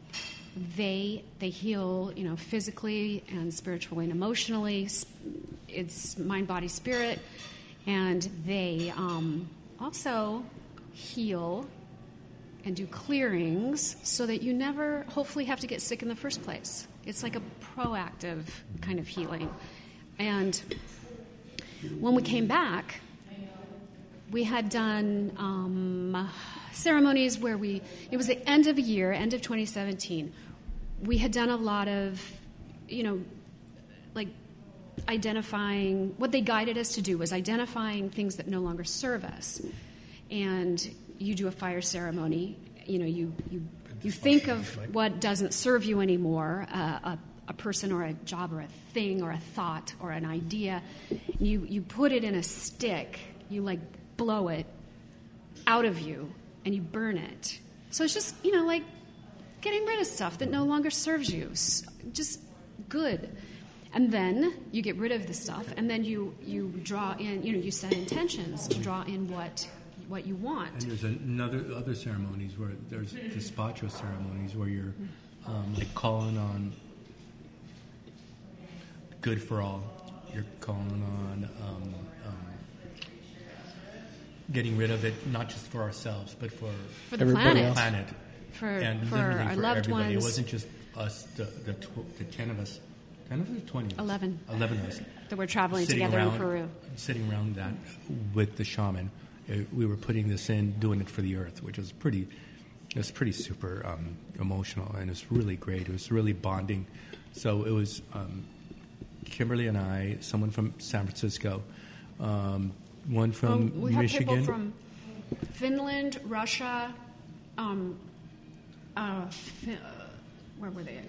Speaker 5: they they heal, you know, physically and spiritually and emotionally. It's mind, body, spirit, and they um, also heal and do clearings so that you never, hopefully, have to get sick in the first place. It's like a proactive kind of healing, and when we came back, we had done um, ceremonies where we, it was the end of a year, end of 2017. We had done a lot of, you know, like identifying, what they guided us to do was identifying things that no longer serve us. And you do a fire ceremony, you know, you, you, you think of what doesn't serve you anymore, uh, a, a person or a job or a thing or a thought or an idea. You, you put it in a stick, you like blow it out of you and you burn it. So it's just, you know, like getting rid of stuff that no longer serves you. Just good. And then you get rid of the stuff, and then you, you draw in, you know, you set intentions to draw in what, what you want.
Speaker 4: And there's another other ceremonies where there's despacho ceremonies where you're um, like calling on good for all. You're calling on um, um, getting rid of it, not just for ourselves, but for
Speaker 5: For the
Speaker 3: Everybody
Speaker 5: planet.
Speaker 4: planet
Speaker 5: For,
Speaker 4: and
Speaker 5: for our
Speaker 4: for
Speaker 5: loved
Speaker 4: everybody.
Speaker 5: ones.
Speaker 4: It wasn't just us, the the, tw- the ten of us, ten of us, or twenty. of us?
Speaker 5: Eleven.
Speaker 4: Eleven of us
Speaker 5: that we're traveling together
Speaker 4: around,
Speaker 5: in Peru.
Speaker 4: sitting around that with the shaman. Uh, we were putting this in, doing it for the earth, which was pretty. It was pretty super um, emotional, and it was really great. It was really bonding. So it was um, Kimberly and I, someone from San Francisco, um, one from
Speaker 5: Um, we
Speaker 4: Michigan.
Speaker 5: have people from Finland, Russia, um, uh, Fi- uh, where were they?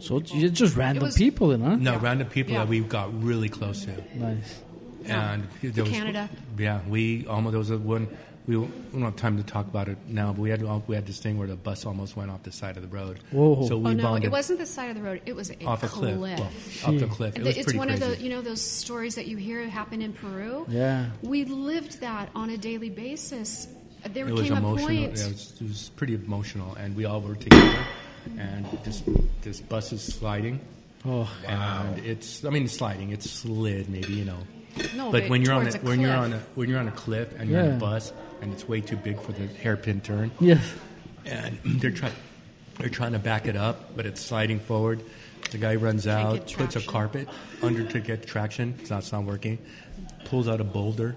Speaker 3: So it's it's just random
Speaker 5: was-
Speaker 3: people, then, huh?
Speaker 4: no,
Speaker 5: Yeah.
Speaker 4: random people
Speaker 5: Yeah.
Speaker 4: that we got really close to.
Speaker 3: Nice.
Speaker 4: And there was,
Speaker 5: Canada.
Speaker 4: Yeah, we almost there was a one. We, we don't have time to talk about it now, but we had we had this thing where the bus almost went off the side of the road.
Speaker 3: Whoa.
Speaker 4: So we
Speaker 5: Oh no,
Speaker 4: bonded
Speaker 5: it wasn't the side of the road. It was a
Speaker 4: off a cliff, well, off the cliff. It was
Speaker 5: it's one
Speaker 4: crazy.
Speaker 5: of the you know those stories that you hear happen in Peru.
Speaker 3: Yeah.
Speaker 5: we lived that on a daily basis. There
Speaker 4: it was
Speaker 5: came a point.
Speaker 4: Yeah, it, was, it was pretty emotional, and we all were together. And this this bus is sliding,
Speaker 3: Oh,
Speaker 4: and it's I mean it's sliding. It's slid maybe you know.
Speaker 5: No,
Speaker 4: but
Speaker 5: but
Speaker 4: when you're on a,
Speaker 5: a
Speaker 4: when you're
Speaker 5: cliff.
Speaker 4: on a when you're on a cliff and you're on a bus and it's way too big for the hairpin turn,
Speaker 3: yes.
Speaker 4: and they're trying they're trying to back it up, but it's sliding forward. The guy runs
Speaker 5: Can't
Speaker 4: out, puts a carpet under to get traction. It's not, it's not working. Pulls out a boulder.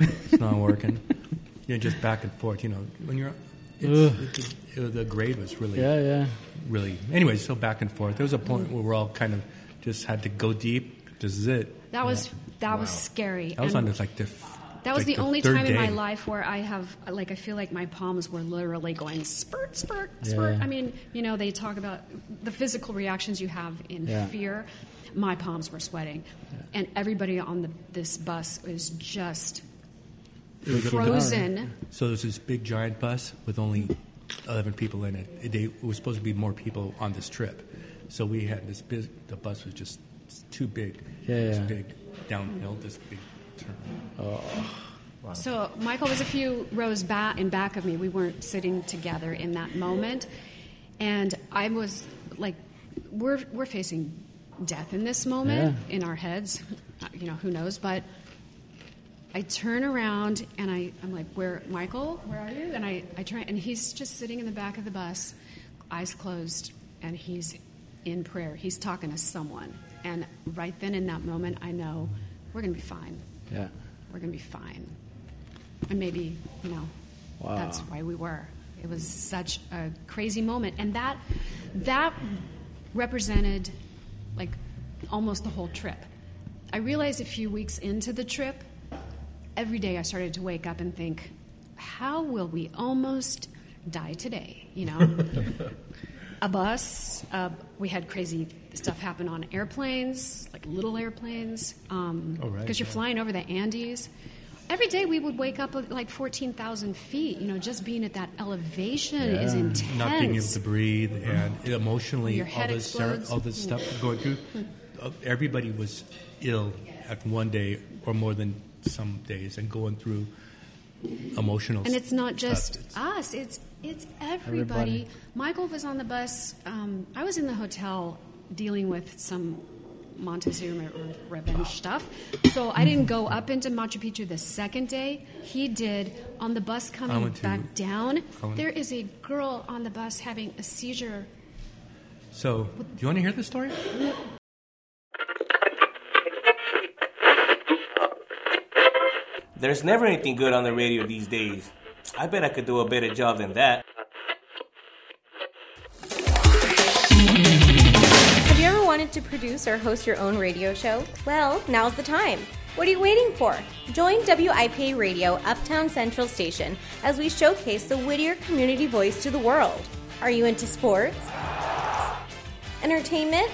Speaker 4: It's not working. You're just back and forth. You know when you're. It's, it's, it, the grade was really,
Speaker 3: Yeah, yeah.
Speaker 4: really. Anyway, so back and forth. There was a point where we're all kind of just had to go deep. This is it.
Speaker 5: that was that was scary.
Speaker 4: That was
Speaker 5: And
Speaker 4: on this, like the. f-
Speaker 5: that was
Speaker 4: like
Speaker 5: the only
Speaker 4: third
Speaker 5: time in my life where I have like I feel like my palms were literally going spurt, spurt, spurt.
Speaker 3: Yeah.
Speaker 5: I mean, you know, they talk about the physical reactions you have in
Speaker 3: Yeah.
Speaker 5: fear. My palms were sweating, and everybody on the, this bus was just frozen.
Speaker 4: So there's this big giant bus with only 11 people in it. It, they, it was supposed to be more people on this trip. So we had this big, the bus was just too big.
Speaker 3: Yeah,
Speaker 4: This
Speaker 3: yeah.
Speaker 4: big downhill, this big turn.
Speaker 5: So Michael was a few rows back in back of me. We weren't sitting together in that moment, and I was like, "We're we're facing death in this moment in our heads. Uh, You know, who knows?" But I turn around and I, I'm like, "Where, Michael? Where are you?" And I, I try, and he's just sitting in the back of the bus, eyes closed, and he's in prayer. He's talking to someone, and right then in that moment, I know we're gonna be fine
Speaker 3: Yeah.
Speaker 5: we're going to be fine. And maybe, you know,
Speaker 3: Wow.
Speaker 5: that's why we were. It was such a crazy moment. And that, that represented like almost the whole trip. I realized a few weeks into the trip, every day I started to wake up and think, how will we almost die today? You know? a bus. Uh, we had crazy stuff happen on airplanes, like little airplanes, because
Speaker 4: Oh, right,
Speaker 5: you're
Speaker 4: yeah.
Speaker 5: flying over the Andes. Every day we would wake up at like 14,000 feet. You know, just being at that elevation is intense.
Speaker 4: Not being able to breathe and emotionally,
Speaker 5: Your
Speaker 4: all
Speaker 5: head
Speaker 4: this, ser-
Speaker 5: explodes.
Speaker 4: all this stuff going through. Uh, everybody was ill at one day or more than some days and going through emotional
Speaker 5: and it's not just
Speaker 4: It's-
Speaker 5: us; it's it's everybody.
Speaker 3: Everybody.
Speaker 5: Michael was on the bus. Um, I was in the hotel dealing with some Montezuma or revenge stuff. So I didn't go up into Machu Picchu the second day. He did on the bus coming
Speaker 4: to-
Speaker 5: back down. There is a girl on the bus having a seizure.
Speaker 4: So, do you want to hear the story?
Speaker 6: There's never anything good on the radio these days. I bet I could do a better job than that.
Speaker 2: Wanted to produce or host your own radio show? Well, now's the time. What are you waiting for? Join WIPA Radio Uptown Central Station as we showcase the Whittier community voice to the world. Are you into sports? Entertainment?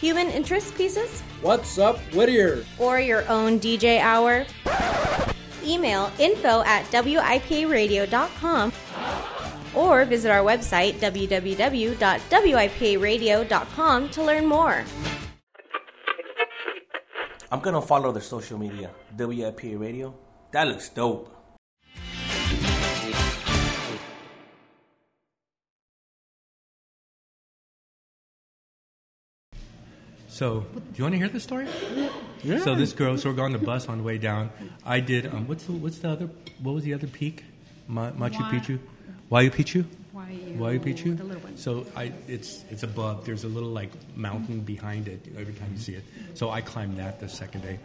Speaker 2: Human interest pieces?
Speaker 7: What's up, Whittier?
Speaker 2: Or your own DJ hour? Email info at WIPAradio.com or visit our website www.wiparadio.com to learn more.
Speaker 6: I'm gonna follow their social media. WIP Radio. That looks dope.
Speaker 4: So, do you want to hear the story? Yeah. So this girl, so we're on the bus on the way down. I did. Um, what's the, what's the other? What was the other peak? Ma- Machu
Speaker 5: Wa-
Speaker 4: Picchu. Wayu-
Speaker 5: Wayu
Speaker 4: Picchu.
Speaker 5: the little one.
Speaker 4: So I, it's it's above. There's a little like mountain behind it. Every time you see it. So I climbed that the second day,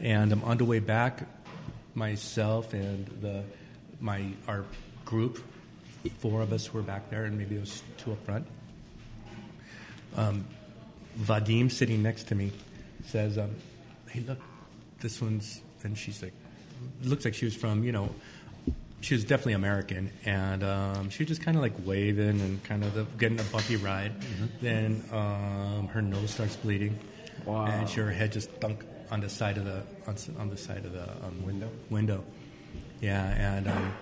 Speaker 4: and I'm on the way back. Myself and the my our group, four of us were back there, and maybe there was two up front. Um, Vadim sitting next to me says, um, "Hey, look, this one's." And she's like, looks like she was from, you know, she was definitely American, and um, she was just kind of like waving and kind of the, getting a bumpy ride. Then um, her nose starts bleeding,
Speaker 3: Wow.
Speaker 4: and she, her head just thunk on the side of the on, on the side of the um, window. Window, yeah, and um,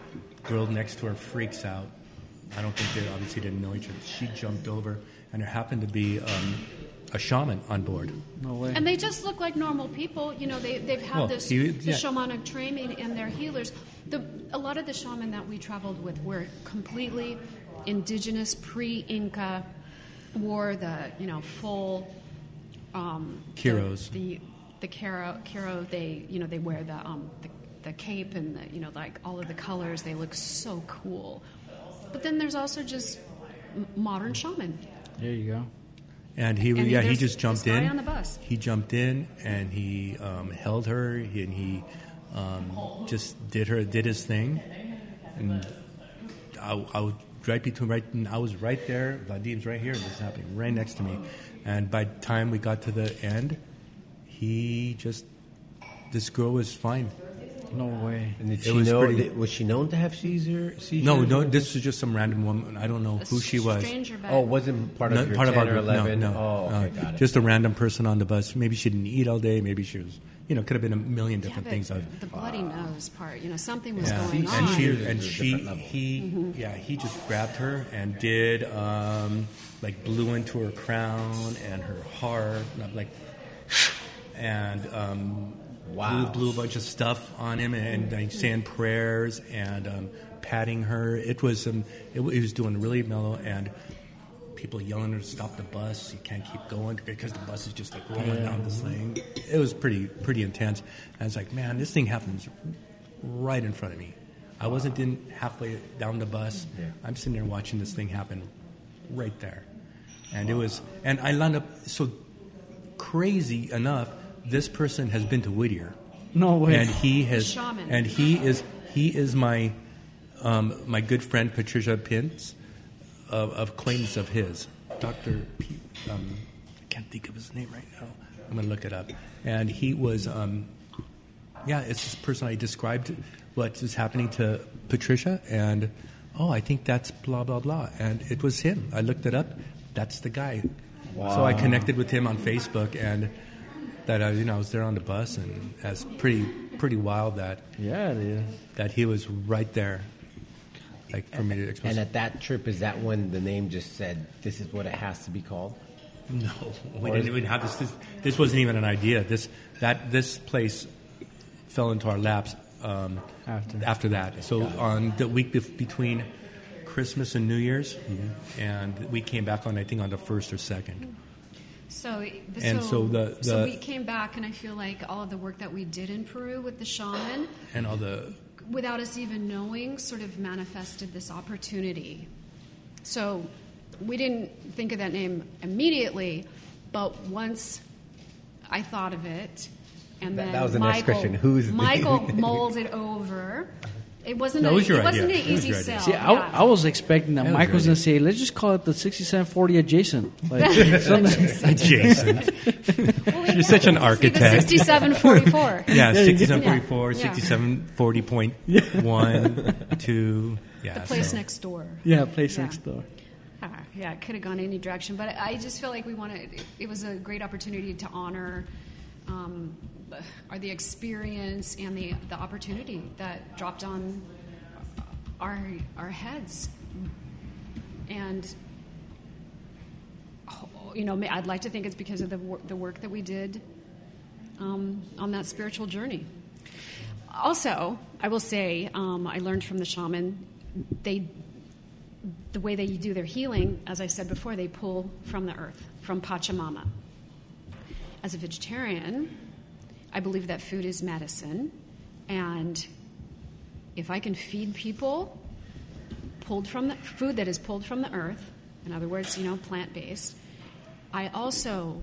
Speaker 4: girl next to her freaks out. I don't think they obviously didn't know each other. She jumped over, and there happened to be um, a shaman on board.
Speaker 3: No way.
Speaker 5: And they just look like normal people. You know, they, they've had
Speaker 4: Well,
Speaker 5: this
Speaker 4: he-
Speaker 5: the
Speaker 4: yeah.
Speaker 5: shamanic training and they're healers. The, a lot of the shaman that we traveled with were completely indigenous, pre-Inca, wore the, you know, full... Um,
Speaker 4: Q'eros.
Speaker 5: The, the, the Q'ero, Q'ero, they, you know, they wear the, um, the, the cape and, the, you know, like all of the colors. They look so cool. But then there's also just modern shaman.
Speaker 3: there you go.
Speaker 4: And he,
Speaker 5: And
Speaker 4: yeah, he just jumped in.
Speaker 5: on the bus.
Speaker 4: He jumped in and he um, held her and he um, just did her did his thing. And I, I was right between right. and I was right there. Vadim's right here. This is happening right next to me. And by the time we got to the end, he just this girl was fine.
Speaker 3: No way.
Speaker 1: And did
Speaker 4: It
Speaker 1: she
Speaker 4: was
Speaker 1: know?
Speaker 4: pretty-
Speaker 1: did- was she known to have seizure? seizures?
Speaker 4: No, no, this was just some random woman. I don't know
Speaker 5: A
Speaker 4: who she was.
Speaker 5: stranger back.
Speaker 1: Oh, it wasn't part of
Speaker 4: No,
Speaker 1: your
Speaker 4: part of our
Speaker 1: or
Speaker 4: group. No,
Speaker 1: 11?
Speaker 4: no,
Speaker 1: Oh,
Speaker 4: no.
Speaker 1: got it.
Speaker 4: Just a random person on the bus. Maybe she didn't eat all day. Maybe she was, you know, could have been a million
Speaker 5: Yeah,
Speaker 4: different
Speaker 5: but
Speaker 4: things. I-
Speaker 5: the bloody nose part, you know, something was
Speaker 4: Yeah,
Speaker 5: going
Speaker 4: and
Speaker 5: on.
Speaker 4: she and she
Speaker 1: different level.
Speaker 4: he
Speaker 5: Mm-hmm.
Speaker 4: yeah he just grabbed her and did um, like blew into her crown and her heart and I'm like and um,
Speaker 1: Wow.
Speaker 4: blew, blew a bunch of stuff on him and like, saying prayers and um, patting her. It was um, it, was doing really mellow and. People yelling to stop the bus. You can't keep going because the bus is just like rolling down this thing. It was pretty pretty intense. I was like, man, this thing happens right in front of me. I wasn't in halfway down the bus.
Speaker 1: Yeah.
Speaker 4: I'm sitting there watching this thing happen right there. And it was, and I lined up, so crazy enough, this person has been to Whittier.
Speaker 3: No way.
Speaker 4: And he has,
Speaker 5: Shaman.
Speaker 4: and he is, he is my, um, my good friend Patricia Pintz, of, of acquaintance of his, Dr. P, um, I can't think of his name right now. I'm going to look it up. And he was, um, yeah, it's this person I described what is happening to Patricia, and oh, I think that's blah blah blah, and it was him. I looked it up. That's the guy. Wow. So I connected with him on Facebook, and that I, you know, I was there on the bus, and that's pretty pretty wild that
Speaker 3: yeah, it is.
Speaker 4: that he was right there, like for me to express.
Speaker 1: And at that trip, is that when the name just said, "This is what it has to be called"?
Speaker 4: No, we didn't even have this, this. This wasn't even an idea. This that this place fell into our laps um,
Speaker 3: After.
Speaker 4: that. So on the week bef- between Christmas and New Year's,
Speaker 1: Mm-hmm.
Speaker 4: and we came back on I think on the first or second.
Speaker 5: So,
Speaker 4: And so the-
Speaker 5: so we came back, and I feel like all of the work that we did in Peru with the shaman,
Speaker 4: And all the
Speaker 5: without us even knowing, sort of manifested this opportunity. So we didn't think of that name immediately, but once I thought of it, and
Speaker 1: That-
Speaker 5: then
Speaker 1: that was the next
Speaker 5: Michael,
Speaker 1: question. Who's the-
Speaker 5: Michael mulled it over. It wasn't.
Speaker 4: No,
Speaker 5: a,
Speaker 4: was your
Speaker 5: it wasn't
Speaker 4: idea.
Speaker 5: an
Speaker 4: It was
Speaker 5: easy
Speaker 4: your
Speaker 5: sell.
Speaker 3: See, I,
Speaker 5: yeah.
Speaker 3: I was expecting that
Speaker 4: That was
Speaker 3: Mike was
Speaker 4: really-
Speaker 3: going to say, let's just call it the 6740 adjacent. Like, something-
Speaker 4: adjacent. You're such an architect.
Speaker 5: Sixty-seven forty-four.
Speaker 4: Yeah,
Speaker 3: There you
Speaker 4: 6744,
Speaker 5: Yeah.
Speaker 4: 2. Yeah,
Speaker 5: The place
Speaker 4: so-
Speaker 5: next door.
Speaker 3: yeah, place
Speaker 5: Yeah.
Speaker 3: next door.
Speaker 5: Ah, yeah, it could have gone any direction, but I just feel like we wanted. It, it was a great opportunity to honor um, or the experience and the the opportunity that dropped on our our heads, and you know, I'd like to think it's because of the wor- the work that we did um, on that spiritual journey. Also, I will say um, I learned from the shaman they the way they do their healing, as I said before, they pull from the earth, from Pachamama. as a vegetarian, I believe that food is medicine, and if I can feed people pulled from the food that is pulled from the earth, in other words, you know, plant based, I also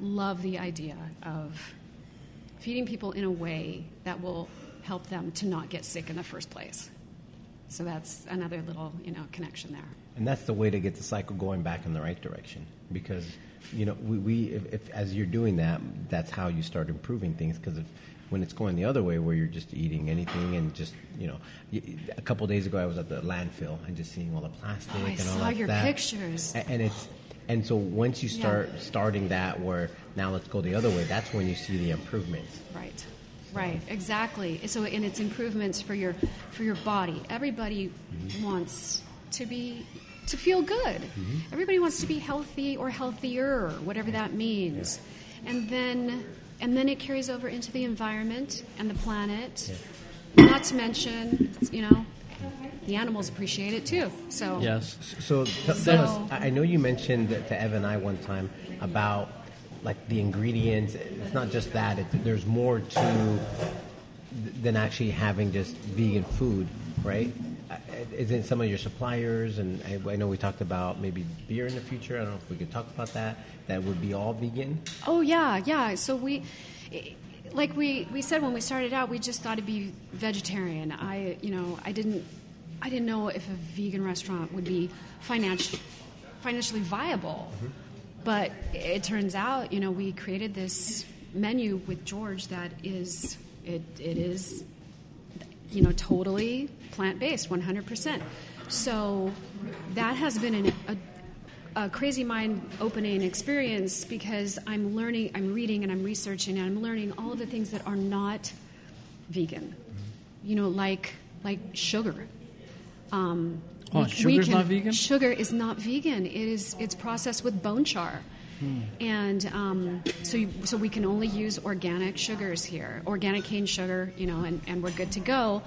Speaker 5: love the idea of feeding people in a way that will help them to not get sick in the first place. So that's another little, you know, connection there.
Speaker 1: And that's the way to get the cycle going back in the right direction. Because, you know, we, we if, if, as you're doing that, that's how you start improving things. Because if when it's going the other way, where you're just eating anything and just, you know, a couple days ago I was at the landfill and just seeing all the plastic
Speaker 5: Oh, I
Speaker 1: and all
Speaker 5: saw
Speaker 1: that
Speaker 5: your
Speaker 1: stuff.
Speaker 5: pictures.
Speaker 1: A- And it's and so once you
Speaker 5: Yeah.
Speaker 1: start starting that, where now let's go the other way, that's when you see the improvements.
Speaker 5: Right. Right, exactly. So, and it's improvements for your for your body. Everybody mm-hmm. wants to be to feel good. Mm-hmm. Everybody wants to be healthy or healthier, whatever that means. And then and then it carries over into the environment and the planet. Not to mention, you know, the animals appreciate it too. So
Speaker 3: Yes.
Speaker 1: So, t- tell
Speaker 5: So-
Speaker 1: us, I I know you mentioned to Evan and I one time about like the ingredients. It's not just that; it, there's more to than actually having just vegan food, right? Uh, Is it some of your suppliers? And I, I know we talked about maybe beer in the future. I don't know if we could talk about that. That would be all vegan.
Speaker 5: Oh yeah, yeah. So we, like we, we said when we started out, we just thought it'd be vegetarian. I, you know, I didn't, I didn't know if a vegan restaurant would be financially, financially viable. But it turns out, you know, we created this menu with George that is, it, it is you know, totally plant based, 100%. So that has been an, a, a crazy mind opening experience because I'm learning, I'm reading, and I'm researching, and I'm learning all of the things that are not vegan. You know, like like sugar. Um,
Speaker 3: Oh,
Speaker 5: we-
Speaker 3: sugar's
Speaker 5: we can-
Speaker 3: not vegan?
Speaker 5: Sugar is not vegan. It is it's processed with bone char.
Speaker 3: Hmm.
Speaker 5: And um, so, you, so we can only use organic sugars here, organic cane sugar, you know, and, and we're good to go.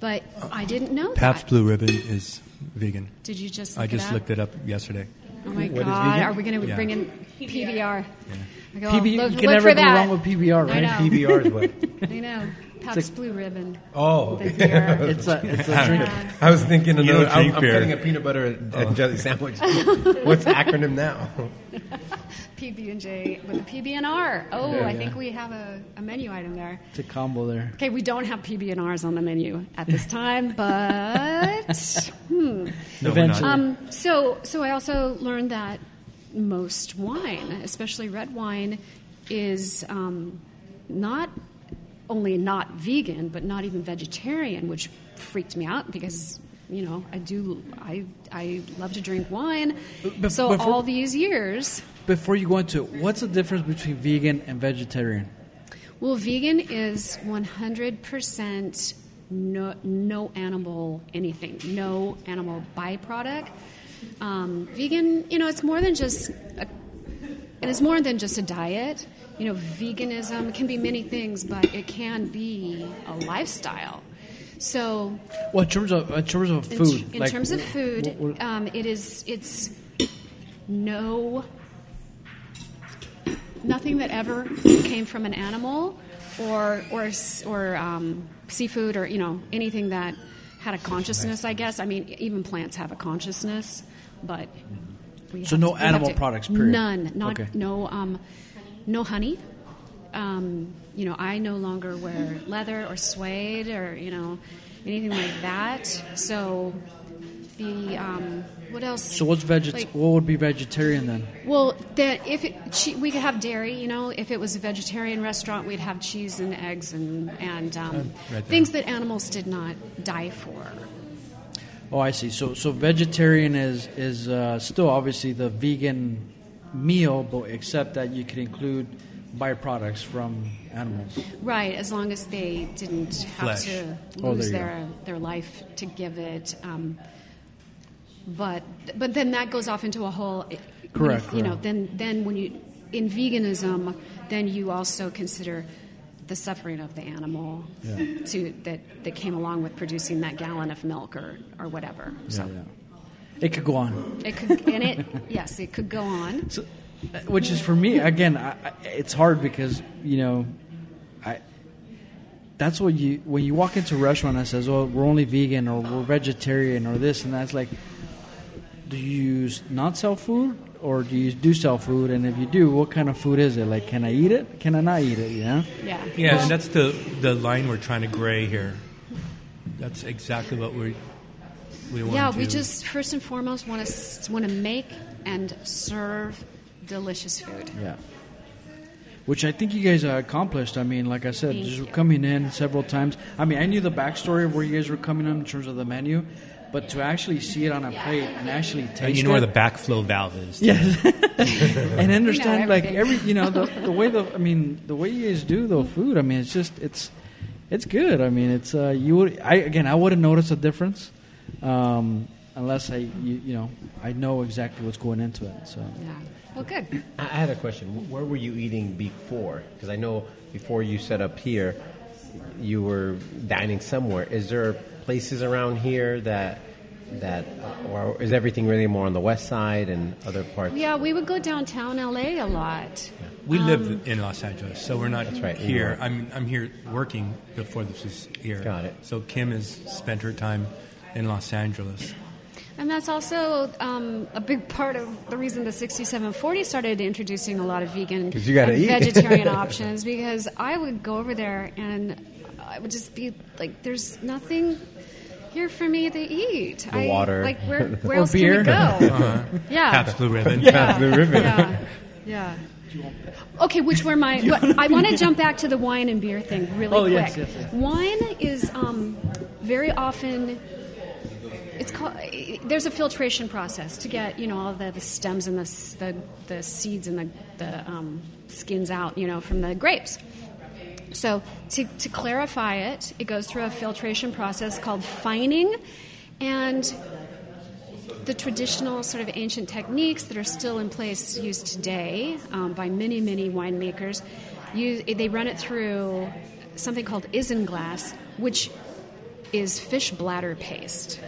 Speaker 5: But I didn't know
Speaker 4: Pabst
Speaker 5: that.
Speaker 4: Blue Ribbon is vegan.
Speaker 5: Did you just?
Speaker 4: I
Speaker 5: Look it
Speaker 4: just
Speaker 5: up?
Speaker 4: looked it up yesterday.
Speaker 5: Oh my
Speaker 1: What is
Speaker 5: God! Are we going to
Speaker 4: Yeah.
Speaker 5: bring in PBR? I go,
Speaker 3: PB,
Speaker 5: look,
Speaker 3: you can
Speaker 5: look
Speaker 3: never go
Speaker 5: that.
Speaker 3: wrong with PBR, right?
Speaker 1: PBR is what?
Speaker 5: I know. Pabst Blue Ribbon.
Speaker 1: Oh,
Speaker 5: The.
Speaker 3: It's a, it's a drink.
Speaker 1: I was thinking
Speaker 4: You
Speaker 1: another. I'm,
Speaker 4: drink
Speaker 1: I'm
Speaker 4: beer.
Speaker 1: cutting a peanut butter and jelly sandwich. What's acronym now?
Speaker 5: PB and J with a PB and R. Oh,
Speaker 3: Yeah,
Speaker 5: I
Speaker 3: yeah.
Speaker 5: think we have a, a menu item there.
Speaker 3: It's a combo there.
Speaker 5: Okay, we don't have PB and R's on the menu at this time, but hmm.
Speaker 4: No,
Speaker 3: Eventually.
Speaker 5: Um, so, so I also learned that most wine, especially red wine, is um, not only not vegan, but not even vegetarian, which freaked me out because you know I do I I love to drink wine.
Speaker 3: Be-
Speaker 5: so
Speaker 3: before-
Speaker 5: all these years,
Speaker 3: Before you go into it, what's the difference between vegan and vegetarian?
Speaker 5: well, vegan is one hundred percent. No, no animal anything, no animal byproduct. Um, vegan, you know, it's more than just a and it's more than just a diet. You know, veganism can be many things, but it can be a lifestyle. So,
Speaker 3: Well, in terms of in terms of
Speaker 5: in,
Speaker 3: food,
Speaker 5: in
Speaker 3: like,
Speaker 5: terms of food, um, it is it's no nothing that ever came from an animal or or or um, seafood or you know anything that had a consciousness. I guess. I mean, even plants have a consciousness, but
Speaker 3: So no
Speaker 5: to-
Speaker 3: animal
Speaker 5: to-
Speaker 3: products, period.
Speaker 5: None. Not
Speaker 3: Okay.
Speaker 5: no um, no honey. Um, you know, I no longer wear leather or suede or you know anything like that. So the um, what else?
Speaker 3: so what's veget?
Speaker 5: like-
Speaker 3: what would be vegetarian then?
Speaker 5: Well, that if it, che- we could have dairy, you know, if it was a vegetarian restaurant, we'd have cheese and eggs and and um,
Speaker 4: right
Speaker 5: things that animals did not die for.
Speaker 3: Oh, I see. So so vegetarian is is uh, still obviously the vegan meal, but except that you could include byproducts from animals.
Speaker 5: Right, as long as they didn't have
Speaker 4: Flesh.
Speaker 5: to
Speaker 3: Oh,
Speaker 5: lose
Speaker 3: there you
Speaker 5: their their life to give it. Um, but but then that goes off into a whole. you-
Speaker 3: Correct,
Speaker 5: You, know, then then when you in veganism, then you also consider the suffering of the animal
Speaker 3: Yeah.
Speaker 5: to that that came along with producing that gallon of milk or or whatever. So
Speaker 3: Yeah, yeah. It could go on.
Speaker 5: it could and it yes, it could go on.
Speaker 3: So, uh, which is for me again. I, I, it's hard because you know, I. That's what you when you walk into a restaurant that says, "Oh, we're only vegan" or "We're vegetarian" or this and that's like. Do you use not sell food, or do you do sell food? And if you do, what kind of food is it? Like, can I eat it? Can I not eat it? You know?
Speaker 5: Yeah.
Speaker 4: Yeah,
Speaker 5: Well,
Speaker 4: and that's the the line we're trying to gray here. That's exactly what we we want.
Speaker 5: yeah,
Speaker 4: to.
Speaker 5: we just first and foremost want to want to make and serve delicious food.
Speaker 3: Yeah. Which I think you guys uh, accomplished. I mean, like I said,
Speaker 5: Thank
Speaker 3: just
Speaker 5: you.
Speaker 3: coming in several times. I mean, I knew the backstory of where you guys were coming in in terms of the menu, but to actually see it on a plate and actually taste it.
Speaker 4: and you know
Speaker 3: it,
Speaker 4: where the backflow valve is.
Speaker 3: Yes. and understand like every you know the, the way the I mean the way you guys do the food I mean it's just it's it's good I mean it's uh you would I again I wouldn't notice a difference um unless I you, you know I know exactly what's going into it so
Speaker 5: Yeah. Well, good.
Speaker 1: I I had a question. Where were you eating before? Because I know before you set up here, you were dining somewhere. Is there places around here that that, or is everything really more on the west side and other parts?
Speaker 5: Yeah, we would go downtown LA a lot.
Speaker 4: We
Speaker 5: Um,
Speaker 4: live in Los Angeles, so we're not
Speaker 1: right,
Speaker 4: here. I'm I'm here working before this is here.
Speaker 1: Got it.
Speaker 4: So Kim has spent her time in Los Angeles.
Speaker 5: And that's also um, a big part of the reason the 6740 started introducing a lot of vegan
Speaker 1: 'Cause you gotta
Speaker 5: and
Speaker 1: eat.
Speaker 5: vegetarian options because I would go over there and I would just be like, there's nothing here for me to eat.
Speaker 1: The
Speaker 5: I,
Speaker 1: water.
Speaker 5: Like, where, where else
Speaker 3: beer.
Speaker 5: can we go? Yeah.
Speaker 4: Pabst Blue Ribbon.
Speaker 5: Yeah.
Speaker 1: Blue Ribbon.
Speaker 5: Yeah. Yeah. Okay, which were my. What, I want to jump back to the wine and beer thing really
Speaker 3: Oh,
Speaker 5: quick.
Speaker 3: yes, yes, yes.
Speaker 5: Wine is um, very often. It's called. There's a filtration process to get you know all the, the stems and the, the the seeds and the the um, skins out you know from the grapes. So to, to clarify it, it goes through a filtration process called fining, and the traditional sort of ancient techniques that are still in place used today um, by many many winemakers they run it through something called isinglass which is fish bladder paste.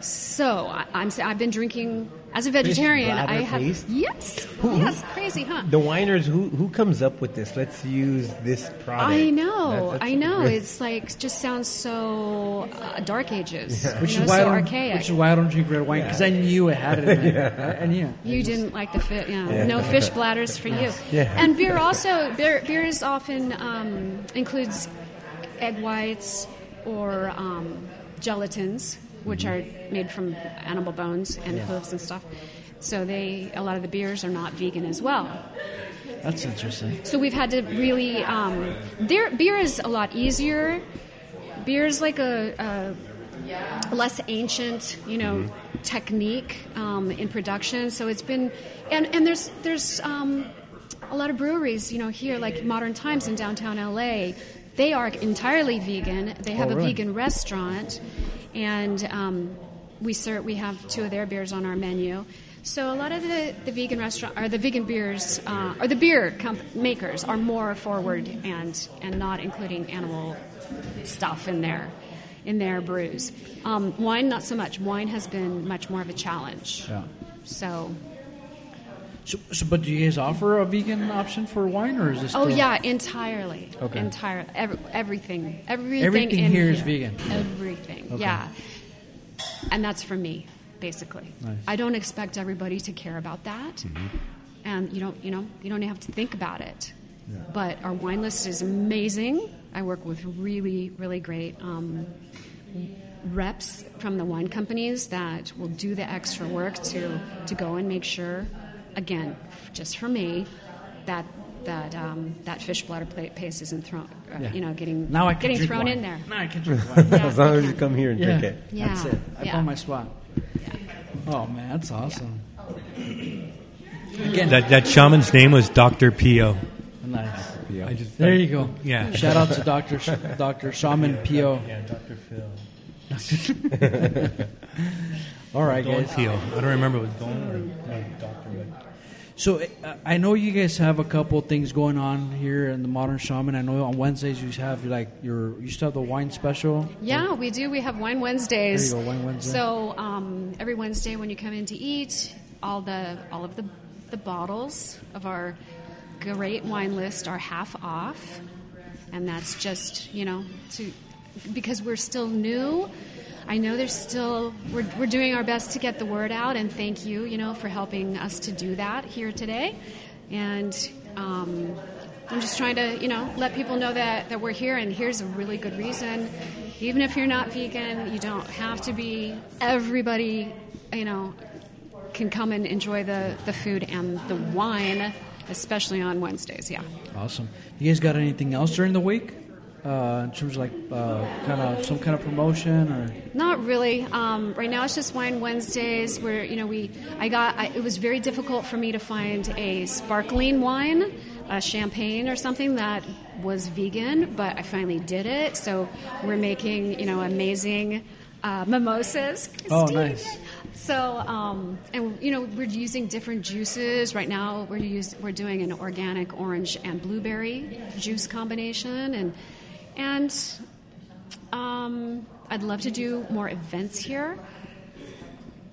Speaker 5: So I, I'm, I've been drinking as a vegetarian. I have
Speaker 1: paste?
Speaker 5: yes, yes, crazy, huh?
Speaker 1: The winers, who who comes up with this? Let's use this product.
Speaker 5: I know,
Speaker 1: That- that's-
Speaker 5: I know. It's like just sounds so uh, dark ages,
Speaker 3: which
Speaker 5: know,
Speaker 3: is why
Speaker 5: so
Speaker 3: I don't
Speaker 5: archaic.
Speaker 3: which is why I don't drink red wine because I knew it had it in it I, I knew
Speaker 5: You didn't like the fish, yeah. No fish bladders for you.
Speaker 1: Yeah.
Speaker 5: And beer also, beer, beer is often um, includes egg whites or um, gelatins, which are made from animal bones and hooves and stuff. So they, a lot of the beers are not vegan as well.
Speaker 3: that's interesting
Speaker 5: So we've had to really. Um, beer, beer is a lot easier. Beer is like a, a less ancient, you know, technique um, in production. So it's been, and and there's there's um, a lot of breweries, you know, here like Modern Times in downtown LA. They are entirely vegan. They have
Speaker 3: Oh,
Speaker 5: a vegan restaurant, and um, we serve. We have two of their beers on our menu. So a lot of the, the vegan restaurant or the vegan beers uh, or the beer comp- makers are more forward and and not including animal stuff in their in their brews. Um, wine, not so much. Wine has been much more of a challenge.
Speaker 3: yeah
Speaker 5: So,
Speaker 3: so, so but do you guys offer a vegan option for wine or is this
Speaker 5: oh yeah, entirely,
Speaker 3: Okay.
Speaker 5: entire every, everything, everything,
Speaker 3: Everything
Speaker 5: in
Speaker 3: here is vegan?
Speaker 5: Everything,
Speaker 3: Okay.
Speaker 5: yeah, and that's for me, basically.
Speaker 3: Nice.
Speaker 5: I don't expect everybody to care about that,
Speaker 3: Mm-hmm.
Speaker 5: and you don't, you know, you don't have to think about it. Yeah. But our wine list is amazing. I work with really, really great um, reps from the wine companies that will do the extra work to to go and make sure, again, just for me, that that um, that fish bladder pla- paste isn't thrown, uh,
Speaker 3: Yeah.
Speaker 5: you know, getting
Speaker 3: now I can
Speaker 5: getting thrown
Speaker 3: wine.
Speaker 5: in there.
Speaker 3: now I can drink wine
Speaker 5: Yeah,
Speaker 1: as long as you come here and
Speaker 3: yeah
Speaker 1: drink it.
Speaker 5: Yeah.
Speaker 3: that's it I
Speaker 5: Yeah.
Speaker 3: found my spot oh man that's awesome again
Speaker 4: That that shaman's name was Doctor Pio.
Speaker 3: nice
Speaker 1: Yeah.
Speaker 4: I just
Speaker 3: there you go
Speaker 4: Yeah.
Speaker 3: shout out to Doctor Sh- Doctor Shaman Pio
Speaker 4: Yeah, Doctor Phil.
Speaker 3: all right
Speaker 4: Don
Speaker 3: guys
Speaker 4: Pio. I don't remember what Don or no, Doctor.
Speaker 3: So uh, I know you guys have a couple things going on here in the Modern Shaman. I know on Wednesdays you have like your you still have the wine special.
Speaker 5: Yeah, we do. We have Wine Wednesdays.
Speaker 3: There you go, Wine Wednesday.
Speaker 5: So um, every Wednesday when you come in to eat, all the all of the the bottles of our great wine list are half off, and that's just you know to because we're still new. I know there's still we're, we're doing our best to get the word out, and thank you, you know, for helping us to do that here today. And um, I'm just trying to, you know, let people know that, that we're here, and here's a really good reason. Even if you're not vegan, you don't have to be. Everybody, you know, can come and enjoy the, the food and the wine, especially on Wednesdays. Yeah.
Speaker 3: Awesome. You guys got anything else during the week? Uh, in terms of like uh, kind of some kind of promotion or
Speaker 5: Not really. Um, right now, it's just Wine Wednesdays. Where you know we, I got. I, it was very difficult for me to find a sparkling wine, a champagne or something that was vegan, but I finally did it. So we're making you know amazing uh, mimosas.
Speaker 3: Oh, nice.
Speaker 5: So, um, and you know, we're using different juices. Right now, we're use, we're doing an organic orange and blueberry juice combination, and and um, I'd love to do more events here.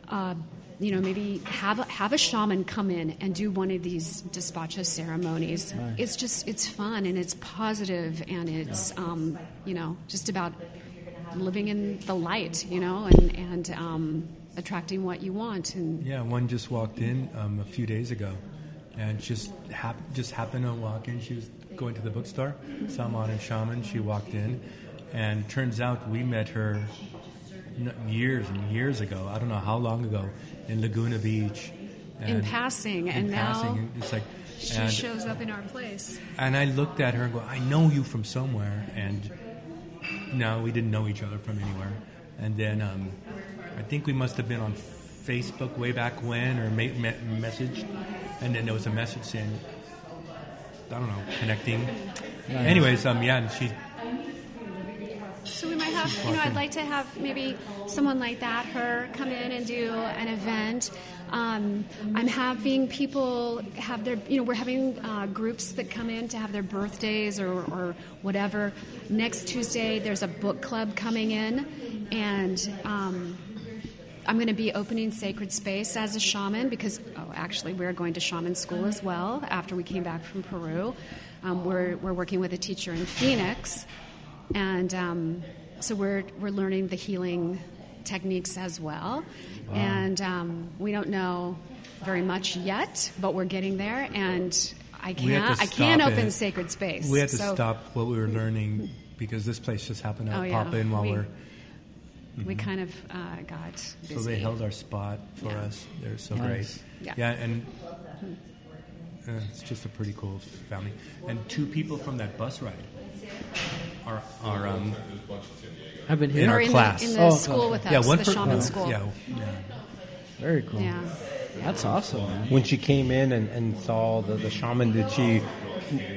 Speaker 5: Uh, you know, maybe have a, have a shaman come in and do one of these despacho ceremonies. It's just it's fun and it's positive and it's um, you know just about living in the light, you know, and and um, attracting what you want. And
Speaker 4: Yeah, one just walked in um, a few days ago, and just hap- just happened to walk in. She was going to the bookstore, Salmon and Shaman. She walked in, and turns out we met her years and years ago. I don't know how long ago in Laguna Beach.
Speaker 5: in passing,
Speaker 4: in
Speaker 5: and now
Speaker 4: passing, and it's like,
Speaker 5: she
Speaker 4: and,
Speaker 5: shows up in our place.
Speaker 4: and I looked at her and go, I know you from somewhere, and no, we didn't know each other from anywhere. And then um, I think we must have been on Facebook way back when, or ma- me- messaged, and then there was a message saying, I don't know, connecting. Anyways, um, yeah, and she,
Speaker 5: So we might have, you know, I'd like to have maybe someone like that, her, come in and do an event. Um, I'm having people have their, you know, we're having uh, groups that come in to have their birthdays or, or whatever. Next Tuesday, there's a book club coming in, and um, I'm going to be opening Sacred Space as a shaman because, oh, actually, we're going to shaman school as well after we came back from Peru. Um, we're, we're working with a teacher in Phoenix, and um, so we're, we're learning the healing techniques as well. And um, we don't know very much yet, but we're getting there, and I can't, I can't open
Speaker 4: it.
Speaker 5: Sacred Space.
Speaker 4: we had to
Speaker 5: So
Speaker 4: stop what we were learning because this place just happened to
Speaker 5: Oh, yeah.
Speaker 4: pop in while
Speaker 5: We-
Speaker 4: we, are
Speaker 5: We kind of uh, got busy.
Speaker 4: So they held our spot for
Speaker 5: Yeah.
Speaker 4: us. They're so
Speaker 3: Nice.
Speaker 4: great.
Speaker 5: Yeah.
Speaker 4: yeah and uh, it's just a pretty cool family. And two people from that bus ride are are um,
Speaker 3: I've been
Speaker 4: in
Speaker 3: here.
Speaker 5: or
Speaker 4: our
Speaker 5: in
Speaker 4: class.
Speaker 5: The, in the
Speaker 3: Oh,
Speaker 5: school with us,
Speaker 4: yeah, one
Speaker 5: the
Speaker 4: per-
Speaker 5: shaman
Speaker 4: uh,
Speaker 5: school.
Speaker 4: Yeah, yeah.
Speaker 3: Very cool.
Speaker 5: Yeah.
Speaker 3: That's awesome, man.
Speaker 1: When she came in and, and saw the, the shaman, did she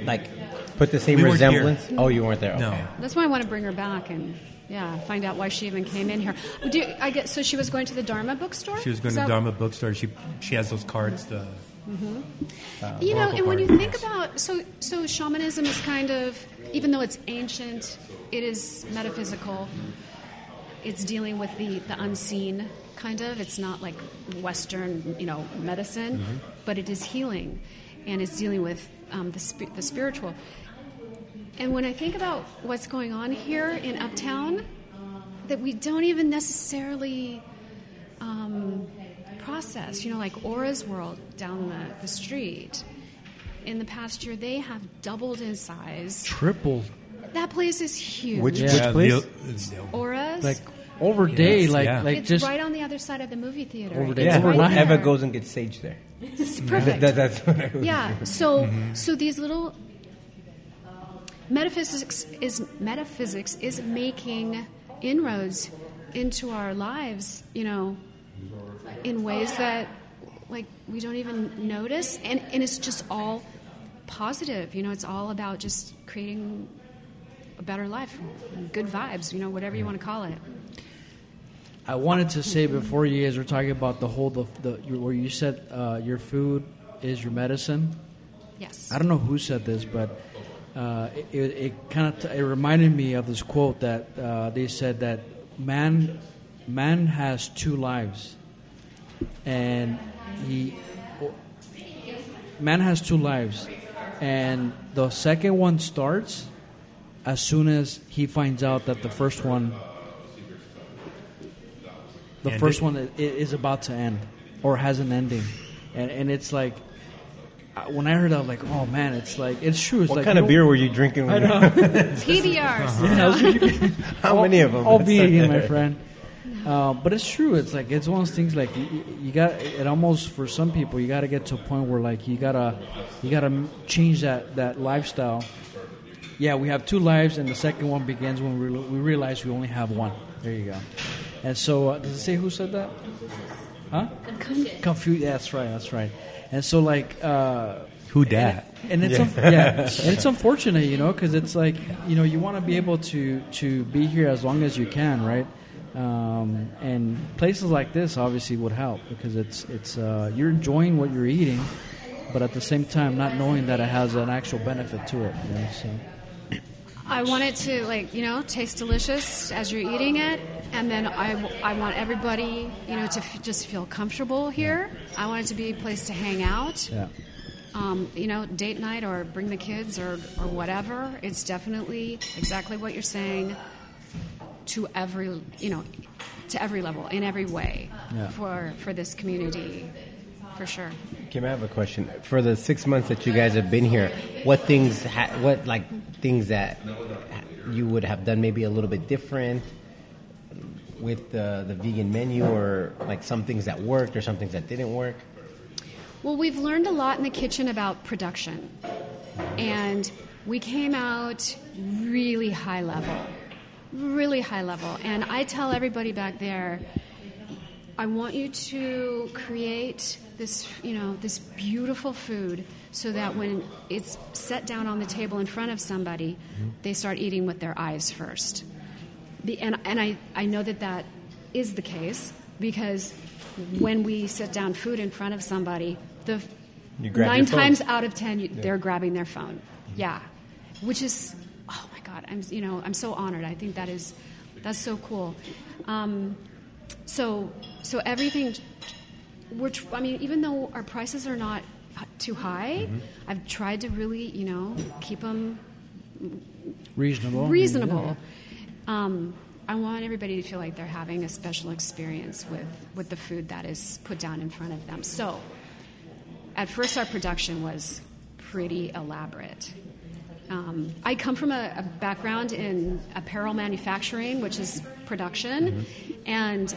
Speaker 1: like put the same
Speaker 4: We weren't here.
Speaker 1: resemblance? Oh, you weren't there.
Speaker 4: No.
Speaker 5: That's why I want to bring her back and yeah, find out why she even came in here. Do you, I get so she was going to the Dharma bookstore.
Speaker 4: She was going to
Speaker 5: that-
Speaker 4: Dharma bookstore. She she has those cards. The
Speaker 5: You know, and when you think about so so shamanism is kind of even though it's ancient, it is metaphysical. It's dealing with the the unseen kind of. It's not like Western, you know, medicine,
Speaker 4: Mm-hmm.
Speaker 5: but it is healing, and it's dealing with um, the spi- the spiritual. And when I think about what's going on here in Uptown, that we don't even necessarily um, process, you know, like Aura's World down the, the street. In the past year, they have doubled in size.
Speaker 3: Tripled.
Speaker 5: That place is huge.
Speaker 1: Which
Speaker 3: Yeah.
Speaker 1: which place?
Speaker 4: the- the-
Speaker 5: Aura's?
Speaker 3: Like over day,
Speaker 4: Yes,
Speaker 3: like
Speaker 4: yeah.
Speaker 3: like
Speaker 5: it's
Speaker 3: just
Speaker 5: right on the other side of the movie theater.
Speaker 3: Over there.
Speaker 1: Yeah,
Speaker 3: right
Speaker 1: Eva goes and gets sage there.
Speaker 5: It's perfect.
Speaker 1: That, that's what I was-
Speaker 5: yeah. So
Speaker 4: Mm-hmm.
Speaker 5: so these little metaphysics is metaphysics is making inroads into our lives. You know, in ways that like we don't even notice, and and it's just all positive. You know, it's all about just creating a better life, good vibes. You know, whatever you want to call it.
Speaker 3: I wanted to say before you guys were talking about the whole the, the where you said uh, your food is your medicine.
Speaker 5: Yes.
Speaker 3: I don't know who said this, but uh, it, it, kind of t- it reminded me of this quote that uh, they said that man man has two lives, and he man has two lives, and the second one starts as soon as he finds out that the first one, the
Speaker 4: Ended?
Speaker 3: first one is about to end or has an ending, and and it's like. When I heard that, I was like, "Oh man, it's like it's true." It's
Speaker 1: What
Speaker 3: like
Speaker 1: kind of beer were you drinking?
Speaker 3: I know.
Speaker 5: PBRs.
Speaker 1: How many of them?
Speaker 3: I'll be again, my friend. Uh, but it's true. It's like it's one of those things. Like you, you got it. Almost for some people, you got to get to a point where like you gotta, you gotta change that that lifestyle. Yeah, we have two lives, and the second one begins when we, we realize we only have one. There you go. And so, uh, does it say who said that? Huh? Confused. Yeah, that's right. That's right. And so, like, uh,
Speaker 4: Who dat?
Speaker 3: and it's un- yeah, and it's unfortunate, you know, because it's like you know you want to be able to to be here as long as you can, right? Um, and places like this obviously would help because it's it's uh, you're enjoying what you're eating, but at the same time not knowing that it has an actual benefit to it. You know, so.
Speaker 5: I want it to like you know taste delicious as you're eating it, and then I, w- I want everybody you know to f- just feel comfortable here. I want it to be a place to hang out.
Speaker 3: Yeah.
Speaker 5: Um, you know, date night or bring the kids or or whatever. It's definitely exactly what you're saying. To every you know, to every level in every way
Speaker 3: Yeah.
Speaker 5: for for this community, for sure.
Speaker 1: Kim, I have a question. For the six months that you guys have been here, what things, ha- what like things that you would have done maybe a little bit different with the the vegan menu, or like some things that worked or some things that didn't work?
Speaker 5: Well, we've learned a lot in the kitchen about production. And we came out really high level, really high level. And I tell everybody back there, I want you to create this, you know, this beautiful food so that when it's set down on the table in front of somebody, they start eating with their eyes first. The, and and I, I know that that is the case because when we sit down food in front of somebody, the nine times out of ten you, they're grabbing their phone. Yeah, which is oh my god, I'm you know I'm so honored. I think that is that's so cool. Um, so so everything we're tr- I mean even though our prices are not too high, I've tried to really you know keep them
Speaker 3: Reasonable.
Speaker 5: reasonable. Um, I want everybody to feel like they're having a special experience with, with the food that is put down in front of them. So, at first, our production was pretty elaborate. Um, I come from a, a background in apparel manufacturing, which is production, and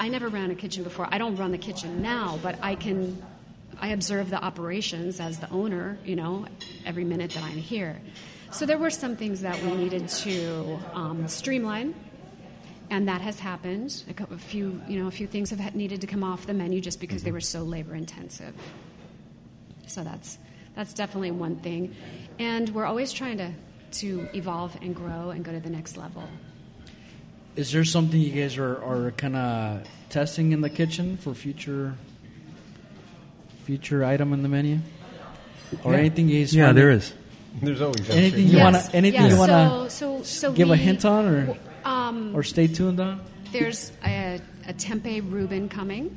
Speaker 5: I never ran a kitchen before. I don't run the kitchen now, but I can. I observe the operations as the owner, you know, every minute that I'm here. So there were some things that we needed to um, streamline, and that has happened. A, couple, a few, you know, a few things have needed to come off the menu just because they were so labor intensive. So that's that's definitely one thing, and we're always trying to to evolve and grow and go to the next level.
Speaker 3: Is there something you guys are, are kind of testing in the kitchen for future future item in the menu, or anything you guys
Speaker 4: Yeah,
Speaker 3: find
Speaker 4: there
Speaker 3: that-
Speaker 4: is.
Speaker 1: There's always
Speaker 3: Anything you
Speaker 5: Yes.
Speaker 3: wanna anything
Speaker 5: Yes.
Speaker 3: you wanna
Speaker 5: so, so, so
Speaker 3: give a hint on, or
Speaker 5: Um,
Speaker 3: or stay tuned on?
Speaker 5: There's a, a tempeh Reuben coming.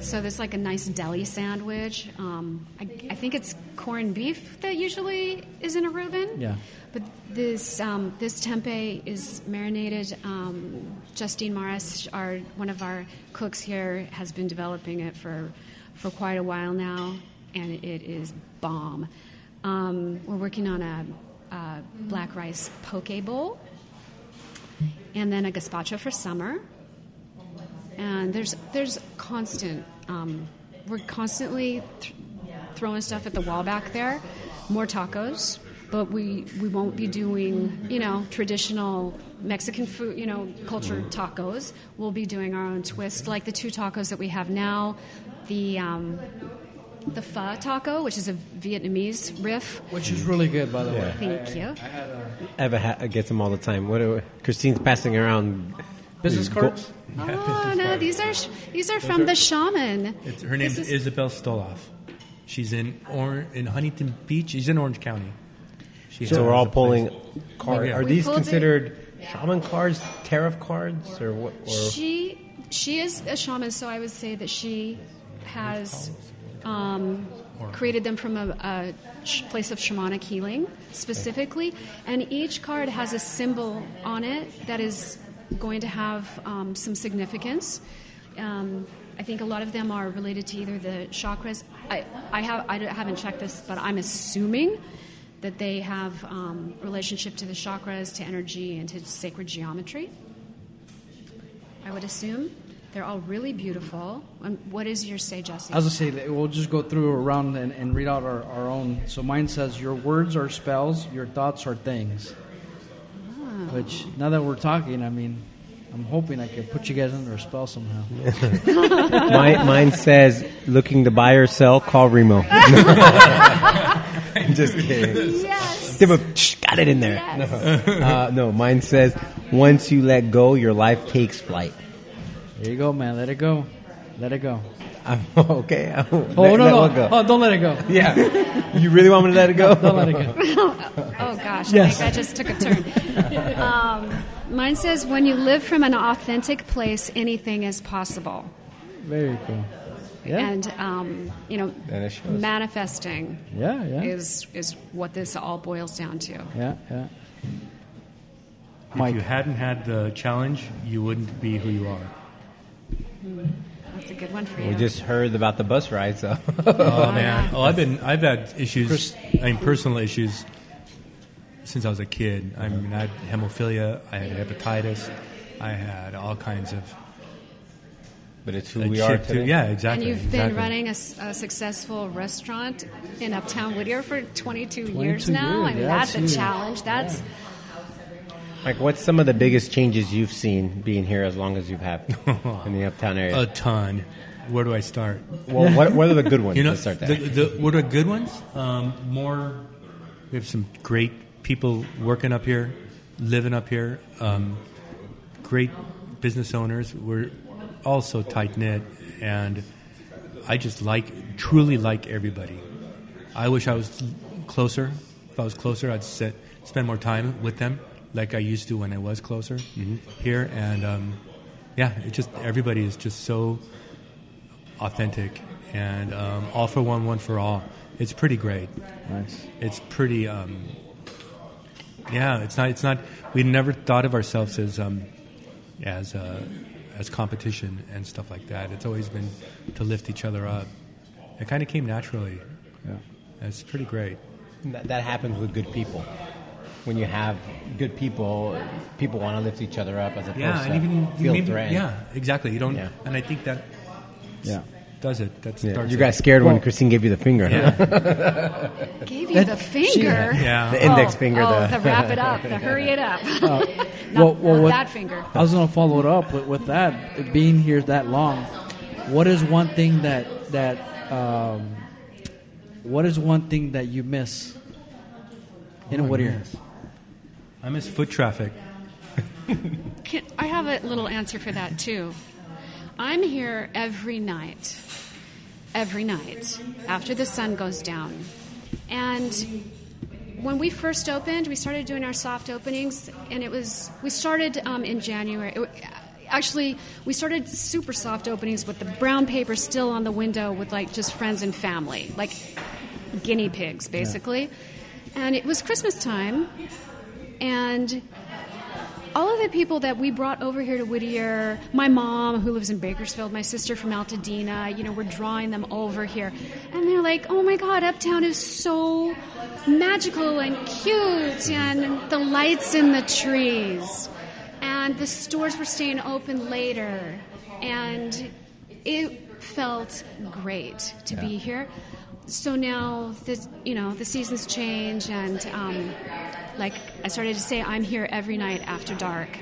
Speaker 5: So there's like a nice deli sandwich. Um, I, I think it's corned beef that usually is in a Reuben.
Speaker 3: Yeah.
Speaker 5: But this um, this tempeh is marinated. Um, Justine Morris, our one of our cooks here, has been developing it for for quite a while now, and it is bomb. Um, we're working on a, a black rice poke bowl and then a gazpacho for summer. And there's there's constant. Um, we're constantly th- throwing stuff at the wall back there. More tacos, but we we won't be doing you know traditional Mexican food you know culture tacos. We'll be doing our own twist, like the two tacos that we have now. The um, the pho taco, which is a Vietnamese riff.
Speaker 3: Which is really good, by the way.
Speaker 5: Thank you.
Speaker 1: Uh, Eva ha- gets them all the time. What do, Christine's passing around
Speaker 3: Business
Speaker 1: Go-
Speaker 3: cards.
Speaker 5: Oh no, these are these are from the shaman.
Speaker 4: It's, her name is
Speaker 5: is-
Speaker 4: Isabel Stoloff. She's in or- in Huntington Beach. She's in Orange County. She
Speaker 1: So we're all
Speaker 4: a place-
Speaker 1: pulling cards.
Speaker 4: Yeah.
Speaker 1: Are
Speaker 4: We
Speaker 1: these
Speaker 5: pulled it-
Speaker 1: considered shaman cards, tarot cards, or what? Or
Speaker 5: She she is a shaman, so I would say that she has um, created them from a, a sh- place of shamanic healing specifically, and each card has a symbol on it that is going to have um, some significance. Um, I think a lot of them are related to either the chakras. I, I, have, I haven't checked this, but I'm assuming that they have um, relationship to the chakras, to energy, and to sacred geometry. I would assume. They're all really beautiful. And what is your say, Jesse?
Speaker 3: As I say, we'll just go through around and, and read out our, our own. So mine says, Your words are spells, your thoughts are things. Which, now that we're talking, I mean, I'm hoping I can put you guys under a spell somehow.
Speaker 1: mine, mine says, looking to buy or sell, call Remo. Just kidding.
Speaker 5: yes.
Speaker 1: Give a- shh, got it in there.
Speaker 5: Yes.
Speaker 1: Uh, no, mine says, once you let go, your life takes flight.
Speaker 3: There you go, man. Let it go. Let it go.
Speaker 1: I'm, okay. I'll
Speaker 3: Oh,
Speaker 1: let,
Speaker 3: no,
Speaker 1: let
Speaker 3: no.
Speaker 1: go.
Speaker 3: Oh, don't let it go.
Speaker 1: Yeah. You really want me to let it go?
Speaker 3: Don't let it go.
Speaker 5: Oh gosh,
Speaker 3: Yes.
Speaker 5: I think that just took a turn. um, mine says, "When you live from an authentic place, anything is possible."
Speaker 3: Very cool. Yeah.
Speaker 5: And um, you know,
Speaker 1: And
Speaker 5: manifesting
Speaker 3: yeah, yeah.
Speaker 5: is is what this all boils down to.
Speaker 3: yeah, yeah.
Speaker 4: If
Speaker 3: Mike.
Speaker 4: you hadn't had the challenge, you wouldn't be who you are.
Speaker 5: That's a good one for you.
Speaker 1: We just heard about the bus ride, so.
Speaker 4: Oh, oh man! Oh, I've been I've had issues. I mean, personal issues since I was a kid. I mean, I had hemophilia. I had hepatitis. I had all kinds of.
Speaker 1: but it's who we are
Speaker 4: too.
Speaker 1: today.
Speaker 4: Yeah, exactly.
Speaker 5: and you've
Speaker 4: exactly.
Speaker 5: been running a successful restaurant in Uptown Whittier for 22,
Speaker 3: 22
Speaker 5: years now. I mean,
Speaker 3: yeah,
Speaker 5: that's a challenge. That's
Speaker 1: Like, what's some of the biggest changes you've seen being here as long as you've had in the uptown area?
Speaker 4: a ton. Where do I start?
Speaker 1: well, what, what are the good ones?
Speaker 4: You know,
Speaker 1: Let's start
Speaker 4: the, the, what are good ones? Um, more. We have some great people working up here, living up here. Um, great business owners. We're all so tight knit, and I just like, truly like everybody. I wish I was closer. If I was closer, I'd sit, spend more time with them, like I used to when I was closer here. And um, yeah, it just everybody is just so authentic and um, all for one, one for all. It's pretty great.
Speaker 3: Nice.
Speaker 4: It's pretty. Um, yeah, it's not. It's not. We never thought of ourselves as um, as uh, as competition and stuff like that. It's always been to lift each other up. It kind of came naturally.
Speaker 3: Yeah.
Speaker 4: It's pretty great.
Speaker 1: That, that happens with good people. When you have good people, people want to lift each other up as opposed
Speaker 4: Yeah,
Speaker 1: to
Speaker 4: and even
Speaker 1: feel
Speaker 4: maybe,
Speaker 1: threatened.
Speaker 4: yeah, exactly. You don't,
Speaker 1: Yeah.
Speaker 4: and I think that
Speaker 3: Yeah.
Speaker 4: does it. That
Speaker 1: Yeah,
Speaker 4: starts
Speaker 1: You
Speaker 4: it.
Speaker 1: got scared when Christine gave you the finger. huh?
Speaker 4: Yeah.
Speaker 5: gave you the finger.
Speaker 4: yeah.
Speaker 1: The index
Speaker 5: oh,
Speaker 1: finger,
Speaker 5: Oh,
Speaker 1: the-
Speaker 5: the wrap it up, the hurry it up. not
Speaker 3: well, well,
Speaker 5: not
Speaker 3: what-
Speaker 5: that finger.
Speaker 3: I was going to follow it up with, with that. Being here that long, what is one thing that that um, what is one thing that you miss in
Speaker 4: Oh, I
Speaker 3: Whittier?
Speaker 4: Miss. I miss foot traffic.
Speaker 5: Can, I have a little answer for that too. I'm here every night, every night after the sun goes down. And when we first opened, we started doing our soft openings, and it was we started um, in January. It Actually, we started super soft openings with the brown paper still on the window, with like just friends and family, like guinea pigs, basically. And it was Christmas time, and all of the people that we brought over here to Whittier, my mom who lives in Bakersfield, my sister from Altadena, you know, we're drawing them over here. And they're like, oh my God, Uptown is so magical and cute, and the lights in the trees. And the stores were staying open later. And it felt great to be here. So now the you know the seasons change, and um, like I started to say, I'm here every night after dark,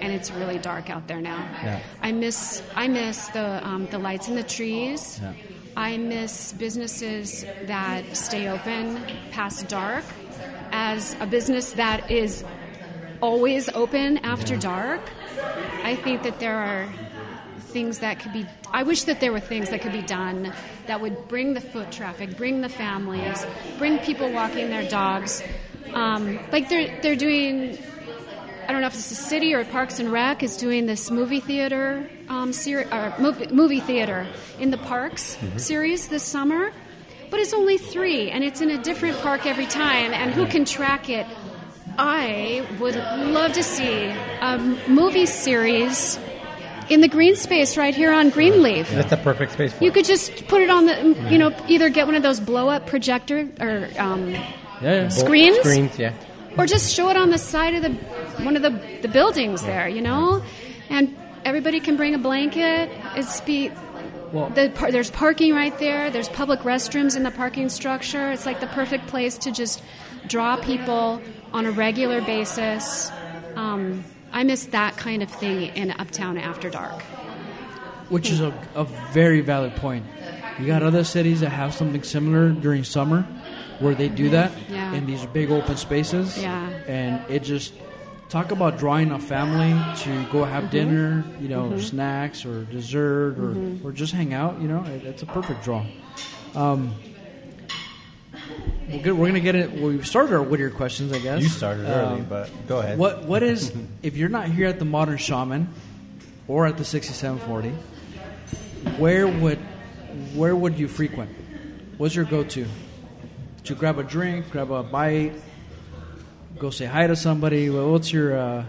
Speaker 5: and it's really dark out there now.
Speaker 3: Yeah.
Speaker 5: I miss I miss the um, the lights in the trees.
Speaker 3: Yeah.
Speaker 5: I miss businesses that stay open past dark. As a business that is always open after dark, I think that there are things that could be. I wish that there were things that could be done that would bring the foot traffic, bring the families, bring people walking their dogs. Um, like they're they're doing. I don't know if it's the city or Parks and Rec is doing this movie theater um, ser- or movie, movie theater in the parks series this summer, but it's only three, and it's in a different park every time, and who can track it? I would love to see a movie series in the green space right here on Greenleaf.
Speaker 1: That's a perfect space for
Speaker 5: You could just put it on the, you know, either get one of those blow up projector or um,
Speaker 3: Yeah, yeah.
Speaker 5: screens,
Speaker 1: Screens, yeah.
Speaker 5: or just show it on the side of the one of the, the buildings there, you know, and everybody can bring a blanket. It's be
Speaker 3: Well-
Speaker 5: the par- there's parking right there. There's public restrooms in the parking structure. It's like the perfect place to just draw people on a regular basis. Um, I miss that kind of thing in Uptown after dark.
Speaker 3: which is a, a very valid point. You got other cities that have something similar during summer, where they do that
Speaker 5: Yeah.
Speaker 3: in these big open spaces.
Speaker 5: Yeah.
Speaker 3: and it just talk about drawing a family to go have
Speaker 5: Mm-hmm.
Speaker 3: dinner, you know, snacks or dessert or or just hang out. You know, it, it's a perfect draw. Um, we're, good, we're gonna get it. Well, we've started our Whittier questions, I guess.
Speaker 1: You started early,
Speaker 3: Um,
Speaker 1: but go ahead.
Speaker 3: what what is if you're not here at the Modern Shaman or at the 6740? Where would where would you frequent? What's your go-to? To grab a drink, grab a bite, go say hi to somebody. Well, what's your uh,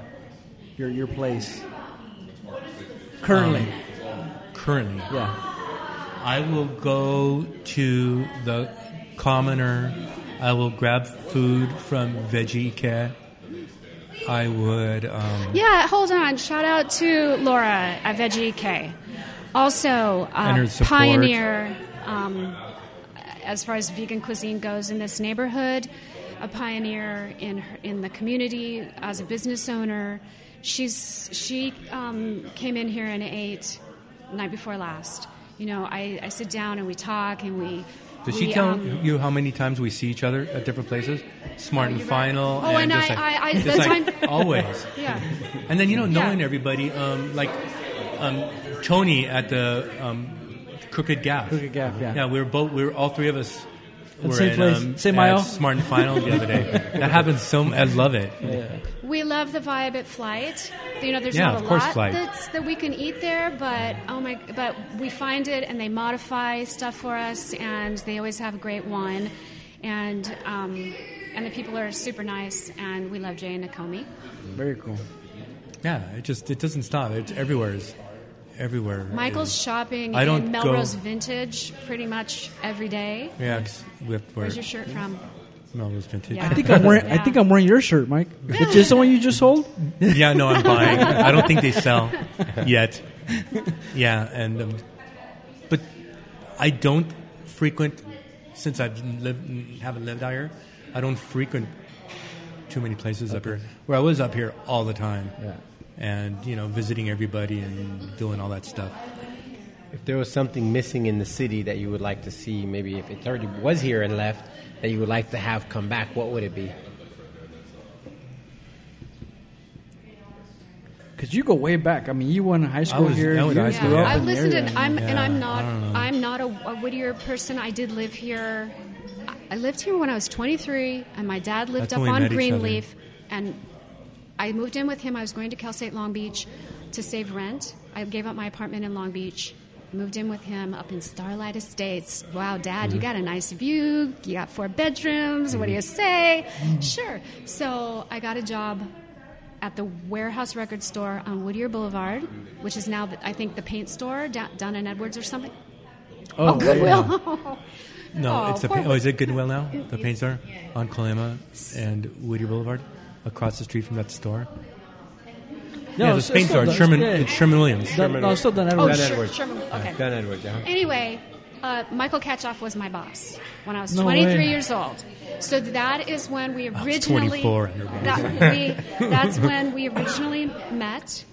Speaker 3: your your place currently?
Speaker 4: Currently,
Speaker 3: yeah,
Speaker 4: I will go to the commoner. I will grab food from Veggie Cat. I would. Um,
Speaker 5: Yeah, hold on. Shout out to Laura at Veggie K. Also, uh, pioneer um, as far as vegan cuisine goes in this neighborhood, a pioneer in her, in the community as a business owner. She's she um, came in here and ate night before last. You know, I, I sit down and we talk and we.
Speaker 4: Does
Speaker 5: we,
Speaker 4: she tell
Speaker 5: um,
Speaker 4: you how many times we see each other at different places? Smart and
Speaker 5: you bet.
Speaker 4: final.
Speaker 5: Oh, and
Speaker 4: just
Speaker 5: I-
Speaker 4: like,
Speaker 5: I- I-
Speaker 4: just like
Speaker 5: time-
Speaker 4: always.
Speaker 5: Yeah.
Speaker 4: And then you know,
Speaker 5: Yeah.
Speaker 4: knowing everybody, um, like um, Tony at the um, Crooked Gaff.
Speaker 3: Crooked Gaff, yeah.
Speaker 4: Yeah, we were both. We were all three of us.
Speaker 3: At
Speaker 4: Were
Speaker 3: same
Speaker 4: in,
Speaker 3: place,
Speaker 4: um,
Speaker 3: same
Speaker 4: at
Speaker 3: aisle?
Speaker 4: Smart and Final the other day. That happens so. I love it.
Speaker 5: We love the vibe at Flight. You know, there's
Speaker 4: Yeah,
Speaker 5: not
Speaker 4: of
Speaker 5: a
Speaker 4: course,
Speaker 5: lot
Speaker 4: Flight.
Speaker 5: that's that we can eat there, but oh my! But we find it, and they modify stuff for us, and they always have great wine, and um, and the people are super nice, and we love Jay and Nakomi.
Speaker 3: very cool.
Speaker 4: Yeah, it just it doesn't stop. It's everywhere. It's everywhere.
Speaker 5: Michael's
Speaker 4: is-
Speaker 5: shopping
Speaker 4: I don't
Speaker 5: in
Speaker 4: go-
Speaker 5: Melrose Vintage pretty much every day.
Speaker 4: Yeah, 'cause we have to wear
Speaker 5: Where's your shirt from?
Speaker 4: Melrose Vintage.
Speaker 5: Yeah.
Speaker 3: I think I'm wearing. I think I'm wearing your shirt, Mike. Is this the one you just sold?
Speaker 4: Yeah, no, I'm buying. I don't think they sell yet. Yeah, and um, but I don't frequent since I've lived haven't lived out here. I don't frequent too many places up here. Where I was up here all the time,
Speaker 3: Yeah.
Speaker 4: And you know, visiting everybody and doing all that stuff.
Speaker 1: If there was something missing in the city that you would like to see, maybe if it already was here and left, that you would like to have come back, what would it be?
Speaker 3: Because you go way back. I mean, you went to high school
Speaker 4: was-
Speaker 3: here.
Speaker 4: I went to high
Speaker 5: Yeah,
Speaker 4: school,
Speaker 3: grew up
Speaker 5: I
Speaker 3: in
Speaker 5: listened, and I'm and I'm not
Speaker 4: I don't know.
Speaker 5: I'm not a, a Whittier person. I did live here. I- I lived here when I was 23, and my dad lived
Speaker 4: That's
Speaker 5: up on
Speaker 4: met each.
Speaker 5: Greenleaf, and I moved in with him. I was going to Cal State Long Beach to save rent. I gave up my apartment in Long Beach. Moved in with him up in Starlight Estates. Wow, Dad,
Speaker 4: Mm-hmm.
Speaker 5: you got a nice view. You got four bedrooms. What do you say?
Speaker 4: Mm-hmm.
Speaker 5: Sure. So I got a job at the Warehouse Record Store on Whittier Boulevard, which is now, I think, the paint store down, down in Edwards or something.
Speaker 3: Oh,
Speaker 5: Goodwill.
Speaker 4: No,
Speaker 5: Oh,
Speaker 4: it's the oh, is it Goodwill now? The paint store on Colima and Whittier Boulevard, across the street from that store.
Speaker 3: No,
Speaker 4: yeah,
Speaker 3: it's-
Speaker 4: the paint store. It's. Sherman.
Speaker 3: Yeah.
Speaker 4: It's Sherman Williams.
Speaker 3: Done- no, it's still done.
Speaker 5: Oh,
Speaker 3: Edwards.
Speaker 1: Dun
Speaker 5: sure,
Speaker 1: Edwards.
Speaker 5: Sherman. Okay.
Speaker 1: Dunn-Edwards, yeah.
Speaker 5: Anyway, uh, Michael Katchoff was my boss when I was
Speaker 3: No
Speaker 5: 23
Speaker 3: way.
Speaker 5: years old. So that is when we
Speaker 4: was
Speaker 5: originally
Speaker 4: 24.
Speaker 5: that, we, that's when we originally met.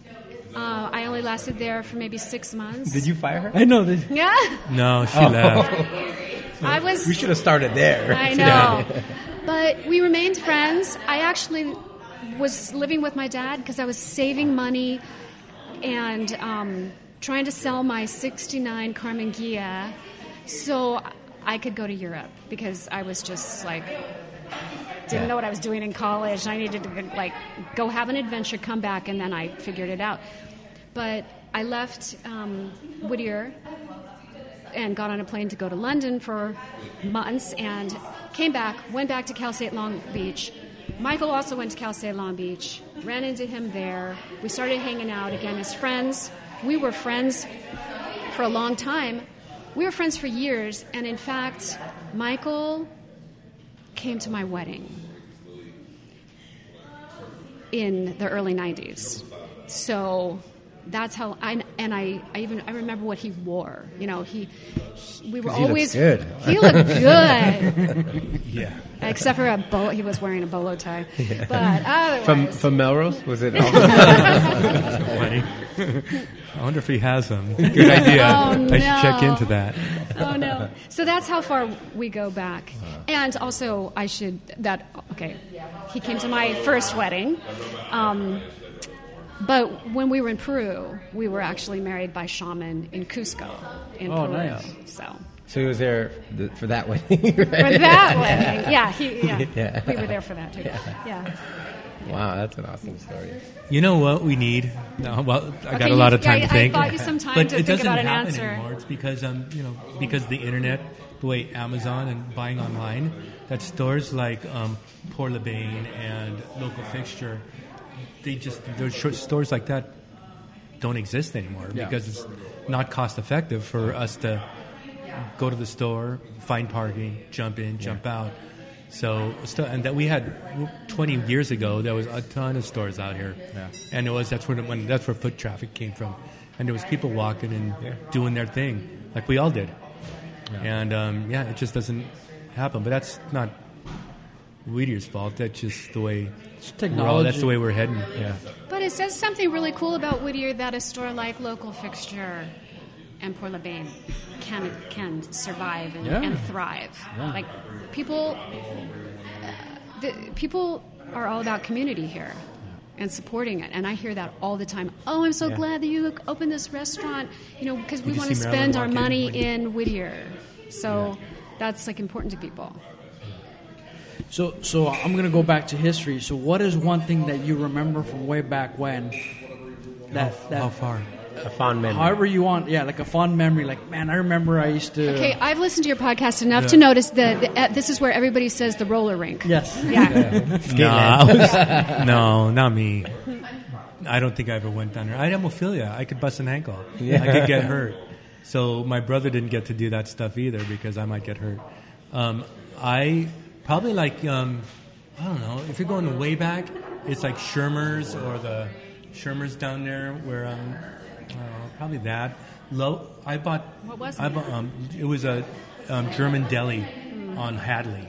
Speaker 5: Uh, I only lasted there for maybe six months.
Speaker 1: Did you fire her?
Speaker 3: I know. That,
Speaker 5: Yeah,
Speaker 4: No, she left.
Speaker 5: I was.
Speaker 1: We should have started there.
Speaker 5: I know. But we remained friends. I actually was living with my dad because I was saving money and um, trying to sell my 69 Karmann Ghia so I could go to Europe because I was just like didn't know what I was doing in college. I needed to like go have an adventure, come back, and then I figured it out. But I left um, Whittier and got on a plane to go to London for months and came back, went back to Cal State Long Beach. Michael also went to Cal State Long Beach, ran into him there. We started hanging out again as friends. We were friends for a long time. We were friends for years, and in fact, Michael came to my wedding in the early 90s. So that's how I and I, I even I remember what he wore. You know, he, he we were
Speaker 1: 'Cause he looks
Speaker 5: always
Speaker 1: good.
Speaker 5: He looked good,
Speaker 4: Yeah.
Speaker 5: except for a bolo. He was wearing a bolo tie, Yeah. but otherwise,
Speaker 1: From from Melrose was it? all-
Speaker 4: Funny. I wonder if he has them. Good idea.
Speaker 5: Oh,
Speaker 4: I should check into that.
Speaker 5: oh no. So that's how far we go back. And also, I should that okay. He came to my first wedding. Um, but when we were in Peru, we were actually married by shaman in Cusco, in
Speaker 3: Oh,
Speaker 5: Peru.
Speaker 3: nice.
Speaker 5: So
Speaker 1: so he was there th- for that wedding. right?
Speaker 5: for that wedding, yeah, he, yeah,
Speaker 1: Yeah.
Speaker 5: we were there for that too. Yeah.
Speaker 1: Wow, that's an awesome story.
Speaker 4: You know what we need? No, well, I got a lot of time
Speaker 5: I-
Speaker 4: to
Speaker 5: I
Speaker 4: think.
Speaker 5: bought you some time
Speaker 4: but
Speaker 5: to
Speaker 4: it
Speaker 5: think
Speaker 4: doesn't
Speaker 5: about an
Speaker 4: happen
Speaker 5: answer.
Speaker 4: anymore. It's because um, you know, because the internet, the way Amazon and buying online, that stores like um, Port LeBain and Local Fixture, they just those short stores like that don't exist anymore
Speaker 3: Yeah.
Speaker 4: because it's not cost effective for us to go to the store, find parking, jump in, jump out. So, and that we had 20 years ago, there was a ton of stores out here,
Speaker 3: Yeah.
Speaker 4: and it was that's where when that's where foot traffic came from, and there was people walking and doing their thing like we all did, and um, yeah, it just doesn't happen. But that's not Whittier's fault. That's just the way. We're all, that's the way we're heading. Yeah.
Speaker 5: But it says something really cool about Whittier that a store like Local Fixture and Port LeBain can can survive and,
Speaker 3: Yeah.
Speaker 5: and thrive.
Speaker 3: Yeah.
Speaker 5: Like people, uh, the, people are all about community here and supporting it. And I hear that all the time. Oh, I'm so
Speaker 4: Yeah.
Speaker 5: glad that you opened this restaurant. You know, because we
Speaker 4: Did
Speaker 5: want to spend our
Speaker 4: walk in
Speaker 5: money in Whittier. So that's like important to people.
Speaker 3: So, so I'm gonna go back to history. So, what is one thing that you remember from way back when? That,
Speaker 4: how,
Speaker 3: that
Speaker 4: how far?
Speaker 1: A fond memory.
Speaker 3: however you want, yeah, like a fond memory. Like, man, I remember I used to.
Speaker 5: Okay, I've listened to your podcast enough to notice that the, uh, this is where everybody says the roller rink.
Speaker 3: Yes.
Speaker 5: Yeah.
Speaker 4: No, was- no, not me. I don't think I ever went down there. I had hemophilia. I could bust an ankle. Yeah. I could get hurt. So my brother didn't get to do that stuff either because I might get hurt. Um, I probably like um, I don't know if you're going way back. It's like Shermer's or the Shermer's down there where um, I don't know, probably that. Low. I bought.
Speaker 5: What was
Speaker 4: I
Speaker 5: it?
Speaker 4: bought, um, it was a um, German deli on Hadley.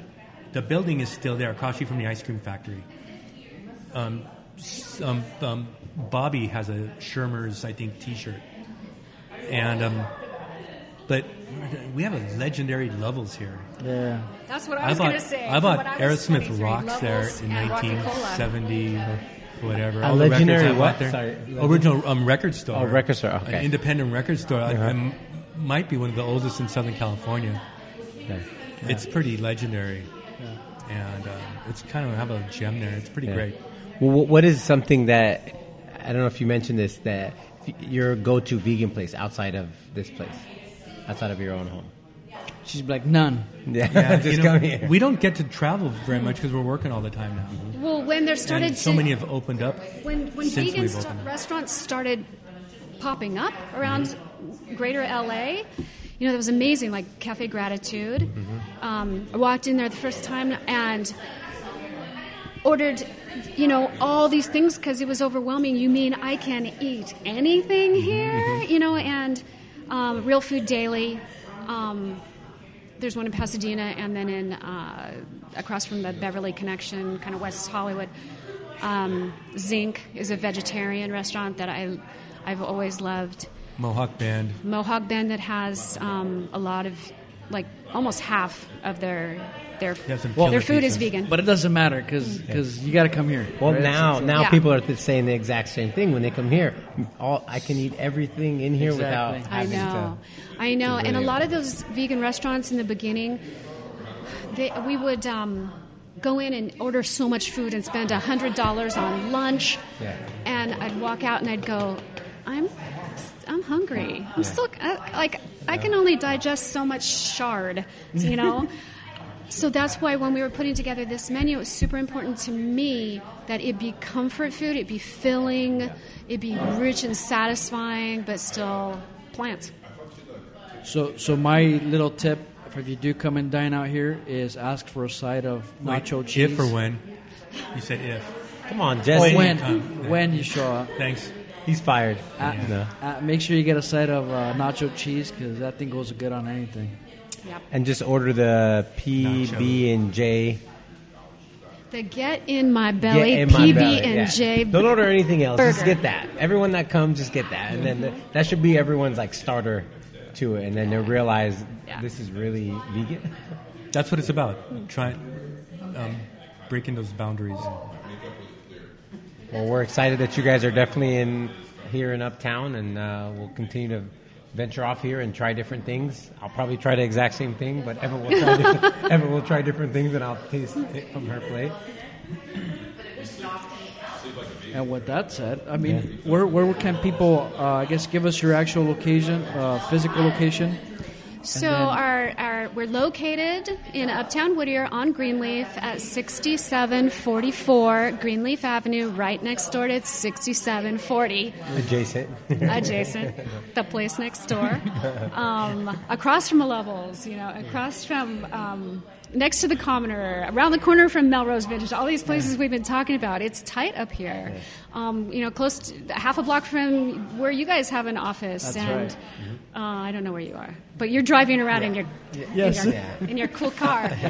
Speaker 4: The building is still there, across from the ice cream factory. Um, um, um, Bobby has a Shermer's, I think, T-shirt, and um, but we have a legendary levels here.
Speaker 3: Yeah.
Speaker 5: That's what I
Speaker 4: I
Speaker 5: was
Speaker 4: bought,
Speaker 5: going to say.
Speaker 4: I bought
Speaker 5: When I was
Speaker 4: Aerosmith Rocks there in
Speaker 5: and Rocky
Speaker 4: 1970, whatever.
Speaker 1: A
Speaker 4: All
Speaker 1: legendary
Speaker 4: records
Speaker 1: what?
Speaker 4: there.
Speaker 1: Sorry,
Speaker 4: Original um, record store.
Speaker 1: Oh, record store, okay.
Speaker 4: An independent record store. I-
Speaker 1: Uh-huh.
Speaker 4: I m- might be one of the oldest in Southern California.
Speaker 1: Yeah.
Speaker 4: It's pretty legendary, and um, it's kind of have a gem there. It's pretty
Speaker 1: Yeah.
Speaker 4: great.
Speaker 1: Well, what is something that I don't know if you mentioned this that your go-to vegan place outside of this place, outside of your own home?
Speaker 3: She's like none.
Speaker 1: Yeah,
Speaker 4: Yeah,
Speaker 1: just
Speaker 4: you know,
Speaker 1: come here.
Speaker 4: We don't get to travel very much because we're working all the time now.
Speaker 5: Well, when there started
Speaker 4: And so
Speaker 5: to,
Speaker 4: many have opened up.
Speaker 5: when when
Speaker 4: since
Speaker 5: vegan
Speaker 4: we've
Speaker 5: st-
Speaker 4: up.
Speaker 5: restaurants started popping up around
Speaker 4: Mm-hmm.
Speaker 5: Greater LA, you know, that was amazing. Like Cafe Gratitude.
Speaker 4: Mm-hmm.
Speaker 5: Um, I walked in there the first time and ordered, you know, all these things because it was overwhelming. You mean I can eat anything
Speaker 4: Mm-hmm.
Speaker 5: here? You know, and um, Real Food Daily. Um, there's one in Pasadena, and then in uh, across from the Beverly Connection, kind of West Hollywood. Um, Zinc is a vegetarian restaurant that I I've always loved.
Speaker 4: Mohawk Bend.
Speaker 5: Mohawk Bend that has um, a lot of like almost half of their their
Speaker 4: have some
Speaker 5: their
Speaker 4: killer
Speaker 5: food is vegan.
Speaker 3: But it doesn't matter because because you got to come here.
Speaker 1: Well,
Speaker 3: right?
Speaker 1: now now
Speaker 5: Yeah.
Speaker 1: people are saying the exact same thing when they come here. All I can eat everything in here
Speaker 3: Exactly.
Speaker 1: without
Speaker 5: I
Speaker 1: having
Speaker 5: know, I know, and a lot of those vegan restaurants in the beginning, they, we would um, go in and order so much food and spend hundred dollars on lunch,
Speaker 1: Yeah.
Speaker 5: and I'd walk out and I'd go, I'm, I'm hungry. hungry. I'm still uh, like I can only digest so much shard, you know. so that's why when we were putting together this menu, it was super important to me that it be comfort food, it be filling, it be rich and satisfying, but still plants.
Speaker 3: So, so my little tip, if you do come and dine out here, is ask for a side of
Speaker 4: Wait,
Speaker 3: nacho cheese.
Speaker 4: If or when? You said if.
Speaker 1: Come on, Jesse.
Speaker 3: When,
Speaker 4: Come.
Speaker 3: when you show up.
Speaker 4: Thanks.
Speaker 1: He's fired.
Speaker 3: Uh,
Speaker 1: No.
Speaker 3: uh, make sure you get a side of uh, nacho cheese because that thing goes good on anything.
Speaker 5: Yep.
Speaker 1: And just order the PB and J.
Speaker 5: The get in my belly
Speaker 1: Get in my
Speaker 5: PB
Speaker 1: belly,
Speaker 5: and
Speaker 1: yeah.
Speaker 5: J.
Speaker 1: Don't order anything else. Just get that. Everyone that comes, just get that, and then the, that should be everyone's like starter to it, and then they'll realize
Speaker 5: Yeah.
Speaker 1: this is really vegan.
Speaker 4: That's what it's about. Try um, breaking those boundaries.
Speaker 1: Well, we're excited that you guys are definitely in here in Uptown, and uh, we'll continue to venture off here and try different things. I'll probably try the exact same thing, but Evan will try different, Evan will try different things, and I'll taste it from her plate.
Speaker 3: And with that said, I mean, where where can people, uh, I guess, give us your actual location, uh, physical location?
Speaker 5: So our, our we're located in Uptown Whittier on Greenleaf at 6744 Greenleaf Avenue, right next door to 6740,
Speaker 1: Adjacent.
Speaker 5: adjacent, the place next door, um, across from the Levels, you know, across from. Um, Next to the Commoner, around the corner from Melrose Vintage, all these places we've been talking about. It's tight up here. Um, you know, close to half a block from where you guys have an office.
Speaker 3: That's
Speaker 5: and
Speaker 3: right.
Speaker 5: Uh, I don't know where you are, but you're driving around in your
Speaker 3: Yes.
Speaker 5: in, your, in your cool car.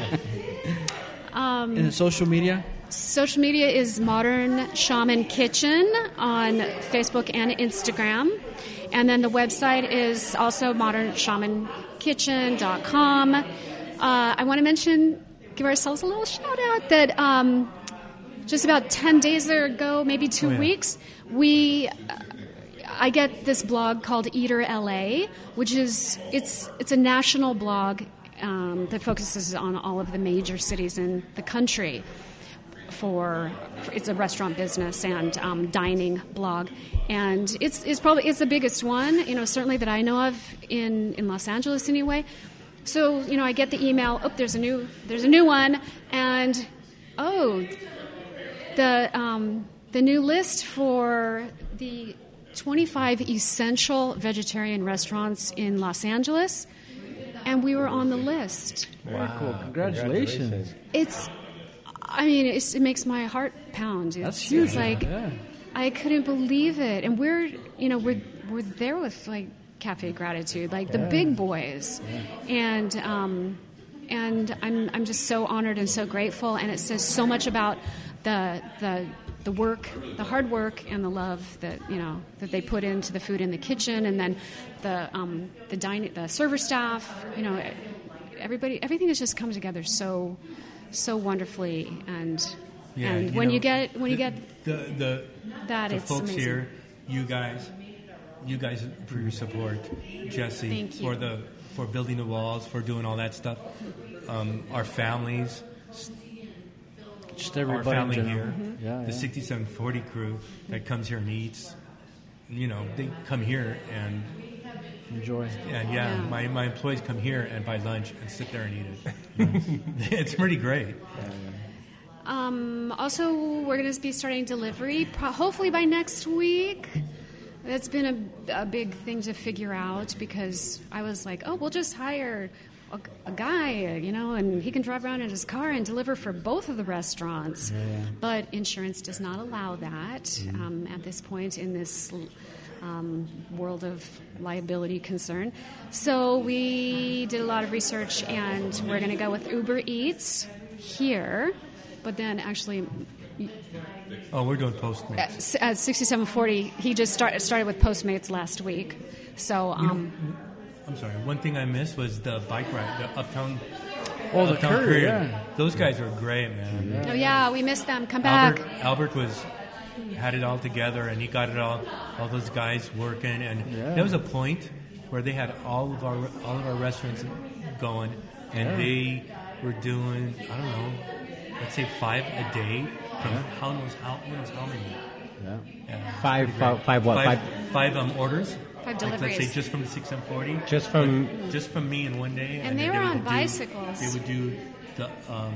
Speaker 3: In the social media?
Speaker 5: Social media is Modern Shaman Kitchen on Facebook and Instagram, and then the website is also modernshamanitkitchen.com. Uh, I want to mention, give ourselves a little shout out that um, just about ten days ago, maybe two
Speaker 4: Oh, yeah.
Speaker 5: weeks, we. I get this blog called Eater LA, which is it's it's a national blog um, that focuses on all of the major cities in the country. For, for it's a restaurant business and um, dining blog, and it's it's probably it's the biggest one, you know, certainly that I know of in in Los Angeles anyway. So you know, I get the email. Oh, there's a new there's a new one, and oh, the um, the new list for the 25 essential vegetarian restaurants in Los Angeles, and we were on the list.
Speaker 3: Very cool. Congratulations.
Speaker 5: It's, I mean, it's, it makes my heart pound. It's,
Speaker 3: That's huge.
Speaker 5: It's like
Speaker 3: Yeah.
Speaker 5: I couldn't believe it, and we're you know we're we're there with like Cafe Gratitude, like the big boys, and. Um, and I'm, I'm just so honored and so grateful, and it says so much about the, the, the work, the hard work, and the love that you know that they put into the food in the kitchen, and then the um, the dining, the server staff. You know, everybody, everything has just come together so so wonderfully, and
Speaker 4: Yeah,
Speaker 5: and
Speaker 4: you
Speaker 5: when
Speaker 4: know,
Speaker 5: you get when you
Speaker 4: the-
Speaker 5: get
Speaker 4: the the,
Speaker 5: that,
Speaker 4: the
Speaker 5: it's
Speaker 4: folks
Speaker 5: amazing.
Speaker 4: here, you guys, you guys for your support, Jesse
Speaker 5: you.
Speaker 4: for the for building the walls, for doing all that stuff. Um, our families,
Speaker 3: Just
Speaker 4: our
Speaker 3: everybody in
Speaker 4: family here,
Speaker 5: Mm-hmm.
Speaker 3: Yeah,
Speaker 4: the
Speaker 3: yeah.
Speaker 4: 6740 crew that comes here and eats. You know, they come here and
Speaker 3: Enjoy.
Speaker 4: and yeah,
Speaker 5: Yeah.
Speaker 4: my, my employees come here and buy lunch and sit there and eat it. it's pretty great.
Speaker 5: Um, also, we're going to be starting delivery, pro- hopefully by next week. That's been a, a big thing to figure out because I was like, oh, we'll just hire a, a guy, you know, and he can drive around in his car and deliver for both of the restaurants. But insurance does not allow that um, at this point in this um, world of liability concern. So we did a lot of research and we're going to go with Uber Eats here, but then actually
Speaker 4: Oh, we're doing Postmates.
Speaker 5: at, at 6740, he just start, started with Postmates last week. So, um,
Speaker 4: I'm sorry. One thing I missed was the bike ride, the Uptown.
Speaker 3: Oh, the
Speaker 4: Uptown
Speaker 3: courier, yeah.
Speaker 4: Those guys were great, man.
Speaker 5: oh yeah, we missed them. Come back.
Speaker 4: Albert, Albert was had it all together, and he got it all. All those guys working, and
Speaker 3: Yeah.
Speaker 4: there was a point where they had all of our all of our restaurants going, and they were doing I don't know, let's say five a day from how knows how knows how many.
Speaker 3: Yeah.
Speaker 1: Five, five, five what?
Speaker 4: Five,
Speaker 1: Five,
Speaker 4: five um, orders.
Speaker 5: Five
Speaker 4: Like, let's say just from the 6740.
Speaker 1: just from
Speaker 4: just from me in one day.
Speaker 5: And they were
Speaker 4: would
Speaker 5: on
Speaker 4: do-
Speaker 5: bicycles.
Speaker 4: They would do the um,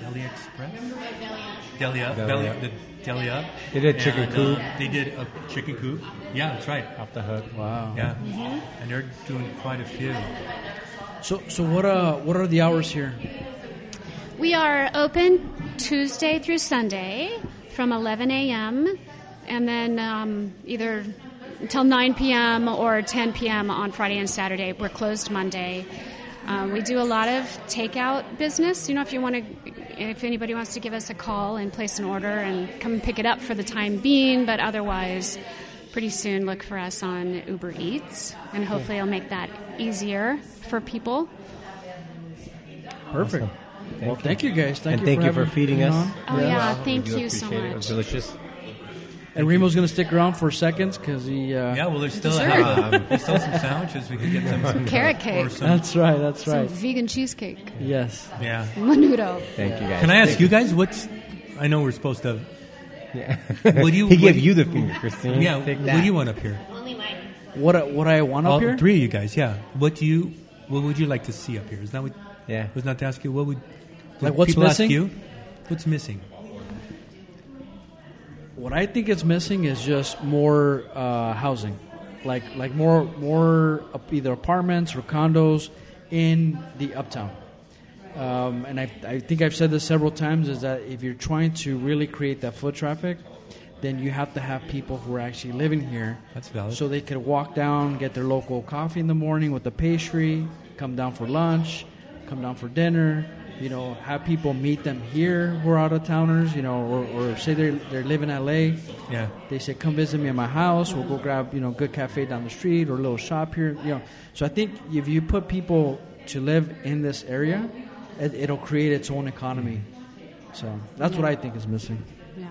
Speaker 4: Deli Express. Delia.
Speaker 1: Delia.
Speaker 4: Delia. The Delia.
Speaker 1: They did chicken
Speaker 4: And,
Speaker 1: coop.
Speaker 4: uh, they did a chicken coop. Yeah, that's right.
Speaker 1: off the hook.
Speaker 3: Wow.
Speaker 4: Yeah.
Speaker 5: Mm-hmm.
Speaker 4: And they're doing quite a few.
Speaker 3: So so what uh what are the hours here?
Speaker 5: We are open Tuesday through Sunday from 11 a.m. and then um, either until 9 p.m. or 10 p.m. on Friday and Saturday. We're closed Monday. Um, we do a lot of takeout business. You know, if you want to, if anybody wants to give us a call and place an order and come pick it up for the time being, but otherwise, pretty soon look for us on Uber Eats, and hopefully it'll make that easier for people.
Speaker 3: Perfect. well, thank you guys. Thank
Speaker 1: and
Speaker 3: you
Speaker 1: thank
Speaker 3: for
Speaker 1: you for feeding
Speaker 3: me
Speaker 1: us.
Speaker 3: on.
Speaker 5: Oh yeah,
Speaker 1: We
Speaker 5: thank you so
Speaker 1: appreciate it. It was
Speaker 5: much.
Speaker 1: delicious.
Speaker 3: And Remo's going to stick around for seconds because he. Uh,
Speaker 4: Yeah, well, there's still, uh, there's still some sandwiches. We could get some, some
Speaker 5: Carrot cake.
Speaker 4: some-
Speaker 3: That's right. That's
Speaker 5: Some
Speaker 3: right.
Speaker 5: vegan cheesecake.
Speaker 3: Yes.
Speaker 4: yeah.
Speaker 5: Menudo.
Speaker 1: Thank you guys.
Speaker 4: Can I ask you guys what's? I know we're supposed to.
Speaker 1: Yeah.
Speaker 4: What do you?
Speaker 1: he gave
Speaker 4: do
Speaker 1: you the finger, Christine.
Speaker 4: Yeah.
Speaker 1: Take
Speaker 4: What do you want up here?
Speaker 3: What I- what I want
Speaker 4: All
Speaker 3: up here?
Speaker 4: three of you guys. Yeah. What do you? What would you like to see up here? Is that what?
Speaker 1: Yeah.
Speaker 4: Was not to ask you. What would?
Speaker 3: Like, what's missing?
Speaker 4: Ask you? What's missing?
Speaker 3: What I think is missing is just more uh, housing, like like more more either apartments or condos in the uptown. Um, and I, I think I've said this several times is that if you're trying to really create that foot traffic, then you have to have people who are actually living here.
Speaker 4: That's valid.
Speaker 3: So they could walk down, get their local coffee in the morning with the pastry, come down for lunch, come down for dinner. You know, have people meet them here who are out of towners. You know, or, or say they're, they live in LA.
Speaker 4: Yeah.
Speaker 3: They say, "Come visit me at my house. We'll go grab you know good cafe down the street or a little shop here." You know, so I think if you put people to live in this area, it, it'll create its own economy. So that's what I think is missing.
Speaker 5: Yeah.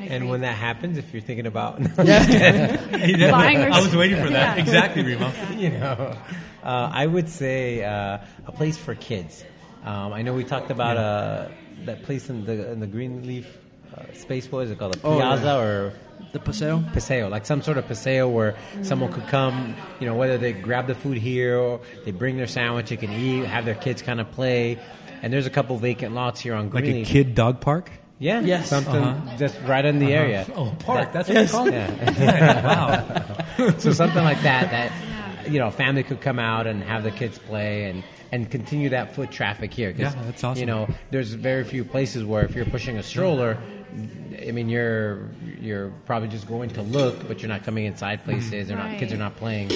Speaker 1: And when that happens, if you're thinking about,
Speaker 5: Buying or
Speaker 4: I was waiting for that.
Speaker 5: Yeah.
Speaker 4: Exactly, Remo.
Speaker 1: you know, uh, I would say uh, a place for kids. Um, I know we talked about uh, that place in the in the Greenleaf uh, space. What is it called? A
Speaker 3: Oh,
Speaker 1: piazza
Speaker 3: yeah.
Speaker 1: or
Speaker 3: The paseo.
Speaker 1: paseo, like some sort of paseo where someone could come, you know, whether they grab the food here or they bring their sandwich, they can eat, have their kids kind of play. And there's a couple vacant lots here on Green
Speaker 4: Like a kid dog park.
Speaker 1: Yeah,
Speaker 3: Yes.
Speaker 1: something
Speaker 4: Uh-huh.
Speaker 1: just right in the area.
Speaker 4: Oh, park. That's what you call it.
Speaker 1: Yeah.
Speaker 4: Wow.
Speaker 1: so something like that that you know, family could come out and have the kids play and and continue that foot traffic here. 'Cause,
Speaker 4: Yeah, that's awesome.
Speaker 1: You know, there's very few places where if you're pushing a stroller, I mean, you're you're probably just going to look, but you're not coming inside places. They're not kids are not playing.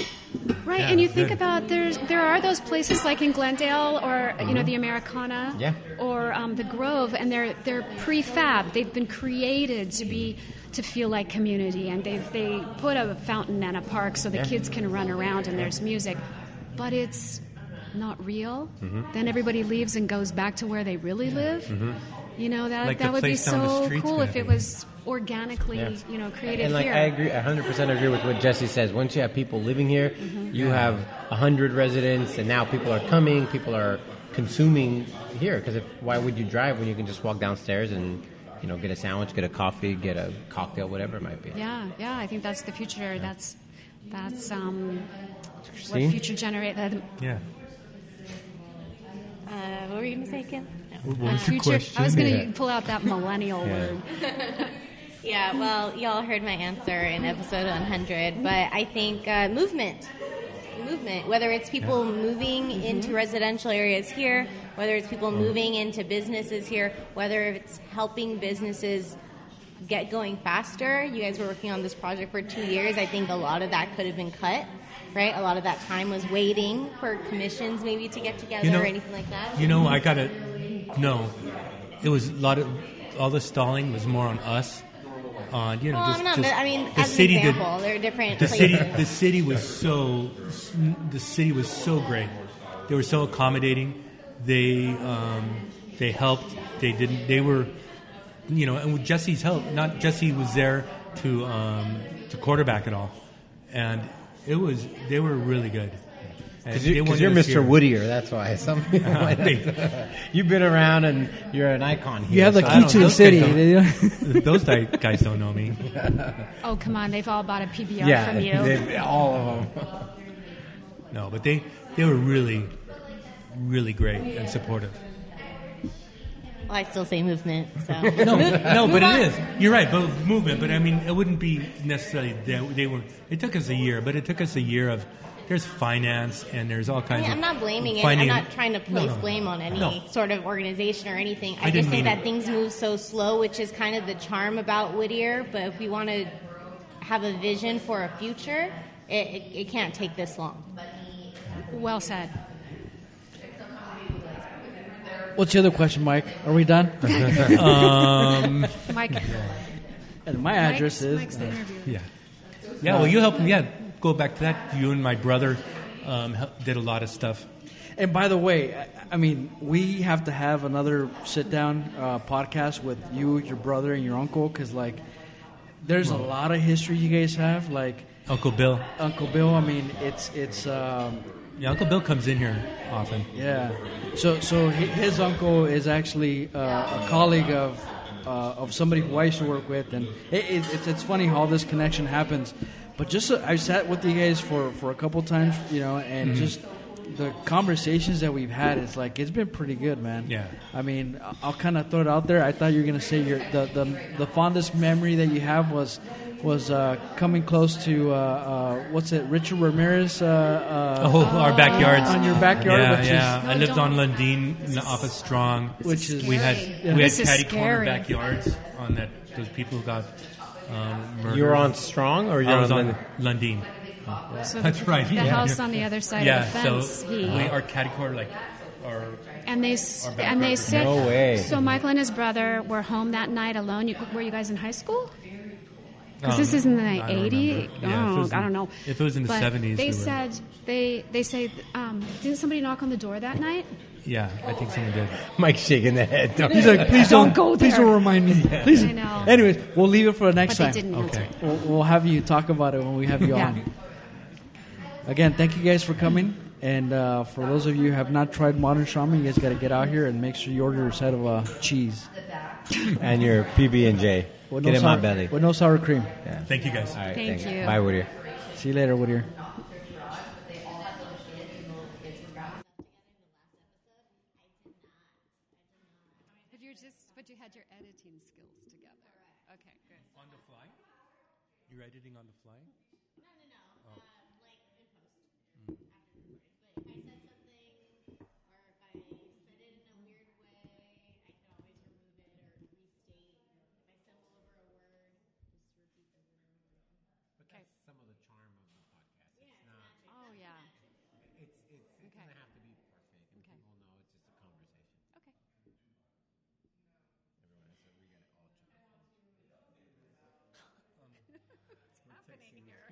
Speaker 5: Right,
Speaker 4: Yeah,
Speaker 5: and you think
Speaker 4: good.
Speaker 5: about there's there are those places like in Glendale or you know the Americana,
Speaker 1: Yeah.
Speaker 5: or um, the Grove, and they're they're prefab. They've been created to be to feel like community, and they they put a fountain and a park so the
Speaker 1: Yeah.
Speaker 5: kids can run around and there's music, but it's not real.
Speaker 1: Mm-hmm.
Speaker 5: Then everybody leaves and goes back to where they really live.
Speaker 1: Mm-hmm.
Speaker 5: You know that
Speaker 4: Like
Speaker 5: that would be
Speaker 4: place down the
Speaker 5: so cool if it was organically
Speaker 1: Yeah.
Speaker 5: you know created
Speaker 1: And like
Speaker 5: here.
Speaker 1: I agree, 100 percent agree with what Jesse says. Once you have people living here,
Speaker 5: Mm-hmm.
Speaker 1: you have 100 residents, and now people are coming. People are consuming here because why would you drive when you can just walk downstairs and you know get a sandwich, get a coffee, get a cocktail, whatever it might be.
Speaker 5: Yeah, yeah, I think that's the future. That's that's um, what future generate the
Speaker 4: Yeah.
Speaker 2: Uh, what were you going to say, Kim? No.
Speaker 4: What was your
Speaker 5: future.
Speaker 4: question?
Speaker 5: I was going to
Speaker 1: Yeah.
Speaker 5: pull out that millennial
Speaker 1: Yeah.
Speaker 5: word.
Speaker 2: Yeah, well, y'all heard my answer in episode 100, but I think uh, movement. Movement, whether it's people moving into residential areas here, whether it's people moving into businesses here, whether it's helping businesses get going faster. You guys were working on this project for two years. I think a lot of that could have been cut, right? A lot of that time was waiting for commissions maybe to get together
Speaker 4: You know-
Speaker 2: or anything like that.
Speaker 4: You know, I gotta. No, it was a lot of all the stalling was more on us. On you know,
Speaker 2: well,
Speaker 4: just,
Speaker 2: not,
Speaker 4: just
Speaker 2: I mean,
Speaker 4: the
Speaker 2: as an
Speaker 4: city did-
Speaker 2: there are different
Speaker 4: the
Speaker 2: places.
Speaker 4: city the city was so the city was so great they were so accommodating they um, they helped they didn't they were you know and with jesse's help not jesse was there to um, to quarterback it all and it was they were really good
Speaker 1: Because you,
Speaker 4: wanted
Speaker 1: you're Mr.
Speaker 4: here.
Speaker 1: Whittier, that's why. Some people uh-huh. might
Speaker 4: They-
Speaker 1: You've been around and you're an icon here.
Speaker 3: You have the
Speaker 1: so I
Speaker 3: key to the city.
Speaker 4: Those guys don't know me.
Speaker 5: Oh, come on. They've all bought a PBR
Speaker 1: Yeah,
Speaker 5: from you.
Speaker 1: they- all of them.
Speaker 4: No, but they they were really, really great and supportive.
Speaker 7: Well, I still say movement. So
Speaker 4: No, no, but it is. You're right, both movement. But I mean, it wouldn't be necessarily they, they were. It took us a year, but it took us a year of. There's finance and there's all
Speaker 7: I
Speaker 4: kinds
Speaker 7: mean,
Speaker 4: of.
Speaker 7: I'm not blaming it. I'm not trying to place
Speaker 4: No, no.
Speaker 7: blame on any
Speaker 4: No.
Speaker 7: sort of organization or anything. I,
Speaker 4: I
Speaker 7: just think that
Speaker 4: it.
Speaker 7: things move so slow, which is kind of the charm about Whittier. But if we want to have a vision for a future, it, it, it can't take this long.
Speaker 5: Well said.
Speaker 3: What's the other question, Mike? Are we done?
Speaker 5: Mike,
Speaker 3: and my address
Speaker 5: Mike's,
Speaker 3: is.
Speaker 5: Mike's the interviewer.
Speaker 4: Yeah. Yeah. Well, you helped. me. Yeah. Go back to that. You and my brother um, did a lot of stuff.
Speaker 3: And by the way, I, I mean, we have to have another sit down uh, podcast with you, your brother, and your uncle because, like, there's a lot of history you guys have. Like,
Speaker 4: Uncle Bill.
Speaker 3: Uncle Bill, I mean, it's, it's, um,
Speaker 4: Yeah, Uncle Bill comes in here often.
Speaker 3: yeah. So, so his uncle is actually uh, a colleague of, uh, of somebody who I used to work with. And it, it, it's, it's funny how this connection happens. But just, uh, I sat with you guys for, for a couple times, you know, and just the conversations that we've had, it's like, it's been pretty good, man.
Speaker 4: Yeah.
Speaker 3: I mean, I'll kind of throw it out there. I thought you were going to say your the, the the fondest memory that you have was was uh, coming close to uh, uh, what's it, Richard Ramirez? Uh, uh,
Speaker 4: Oh, our backyards.
Speaker 3: on your backyard,
Speaker 4: Yeah,
Speaker 3: which
Speaker 4: yeah.
Speaker 3: is
Speaker 4: I lived
Speaker 5: don't.
Speaker 4: on Lundin off of Strong.
Speaker 3: which is
Speaker 4: we had
Speaker 5: Scary.
Speaker 4: we had
Speaker 5: This is
Speaker 4: catty corner backyards on that. Those people who got um, murdered.
Speaker 1: You were on Strong or you're
Speaker 4: I was
Speaker 1: on,
Speaker 4: on Lundin.
Speaker 5: So
Speaker 4: That's right.
Speaker 5: The
Speaker 4: yeah.
Speaker 5: house on the other side
Speaker 4: yeah.
Speaker 5: of the fence.
Speaker 4: so
Speaker 5: he,
Speaker 4: we our catty corner like our
Speaker 5: and they
Speaker 4: our
Speaker 5: and they said.
Speaker 1: No way.
Speaker 5: So Michael and his brother were home that night alone. You, were you guys in high school? Because this
Speaker 4: Um,
Speaker 5: is in the
Speaker 4: I
Speaker 5: 80s.
Speaker 4: Yeah,
Speaker 5: oh,
Speaker 4: was
Speaker 5: I don't know.
Speaker 4: if it was in the
Speaker 5: But
Speaker 4: 70s,
Speaker 5: They
Speaker 4: we were-
Speaker 5: said they they say um, didn't somebody knock on the door that night?
Speaker 4: yeah. I think someone did.
Speaker 1: Mike's shaking the head. Don't-
Speaker 3: He's like, please
Speaker 5: Don't
Speaker 3: don't,
Speaker 5: go there.
Speaker 3: Please don't remind me. Please.
Speaker 5: I know.
Speaker 3: Anyways, we'll leave it for the next
Speaker 5: But they
Speaker 3: time.
Speaker 5: didn't.
Speaker 4: Okay.
Speaker 3: We'll, we'll have you talk about it when we have you
Speaker 5: Yeah.
Speaker 3: on. Again, thank you guys for coming. And uh, for those of you who have not tried modern shaman, you guys got to get out here and make sure you order your set of uh, cheese.
Speaker 1: and your PB and J.
Speaker 3: With
Speaker 1: Get
Speaker 3: no
Speaker 1: in
Speaker 3: sour,
Speaker 1: my belly.
Speaker 3: With no sour cream. Yeah.
Speaker 4: Thank you guys.
Speaker 1: All right,
Speaker 5: Thank
Speaker 1: thanks.
Speaker 5: you.
Speaker 1: Bye, Whittier.
Speaker 3: See you later, Whittier.
Speaker 5: If you're just, but you had your editing skills together. Okay, good.
Speaker 4: On the fly? You're editing on the fly?
Speaker 1: Some of the charm of the podcast. It's not.
Speaker 5: Oh yeah.
Speaker 1: It's it's it
Speaker 5: Okay.
Speaker 1: doesn't have to be perfect, and
Speaker 5: Okay.
Speaker 1: people know it's just a conversation.
Speaker 5: Okay.
Speaker 1: Everyone said we got it all charmed.
Speaker 5: What's happening here?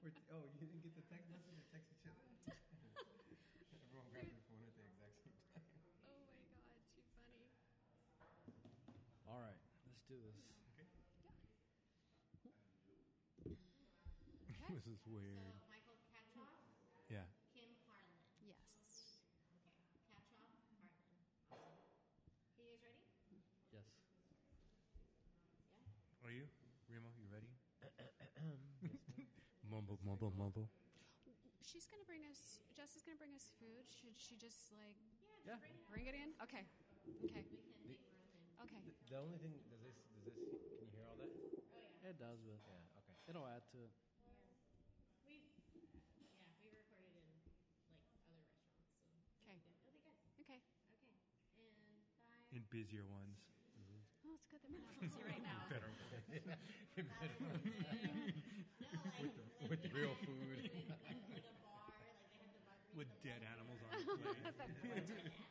Speaker 1: We're, oh, you didn't get the text message or text each other? Everyone grabbed their phone at the exact same time.
Speaker 5: Oh my god, too funny.
Speaker 3: All right, let's do this.
Speaker 4: this is weird.
Speaker 7: Michael Katroff,
Speaker 4: Yeah.
Speaker 7: Kim Harlan.
Speaker 5: Yes.
Speaker 7: Katroff, Harlan. You guys ready?
Speaker 3: Yes.
Speaker 4: Are you? Remo, you ready? mumble, mumble, mumble.
Speaker 5: She's gonna bring us. Jess is gonna bring us food. Should she just like?
Speaker 3: Yeah.
Speaker 5: Bring it in. Okay. Okay. Okay.
Speaker 1: The only thing does this does this can you hear all that? Oh, yeah.
Speaker 3: It does, but
Speaker 1: Yeah. Okay.
Speaker 3: it'll add to it.
Speaker 7: We, yeah, we recorded in like other restaurants. So
Speaker 5: Okay.
Speaker 7: it'll be good.
Speaker 5: Okay.
Speaker 7: Okay. And five.
Speaker 4: In busier ones. Mm-hmm.
Speaker 5: Oh, it's good that we're not busy right now. Better.
Speaker 1: With real food.
Speaker 7: like a bar, like they have the bar.
Speaker 4: With dead animals on the plate.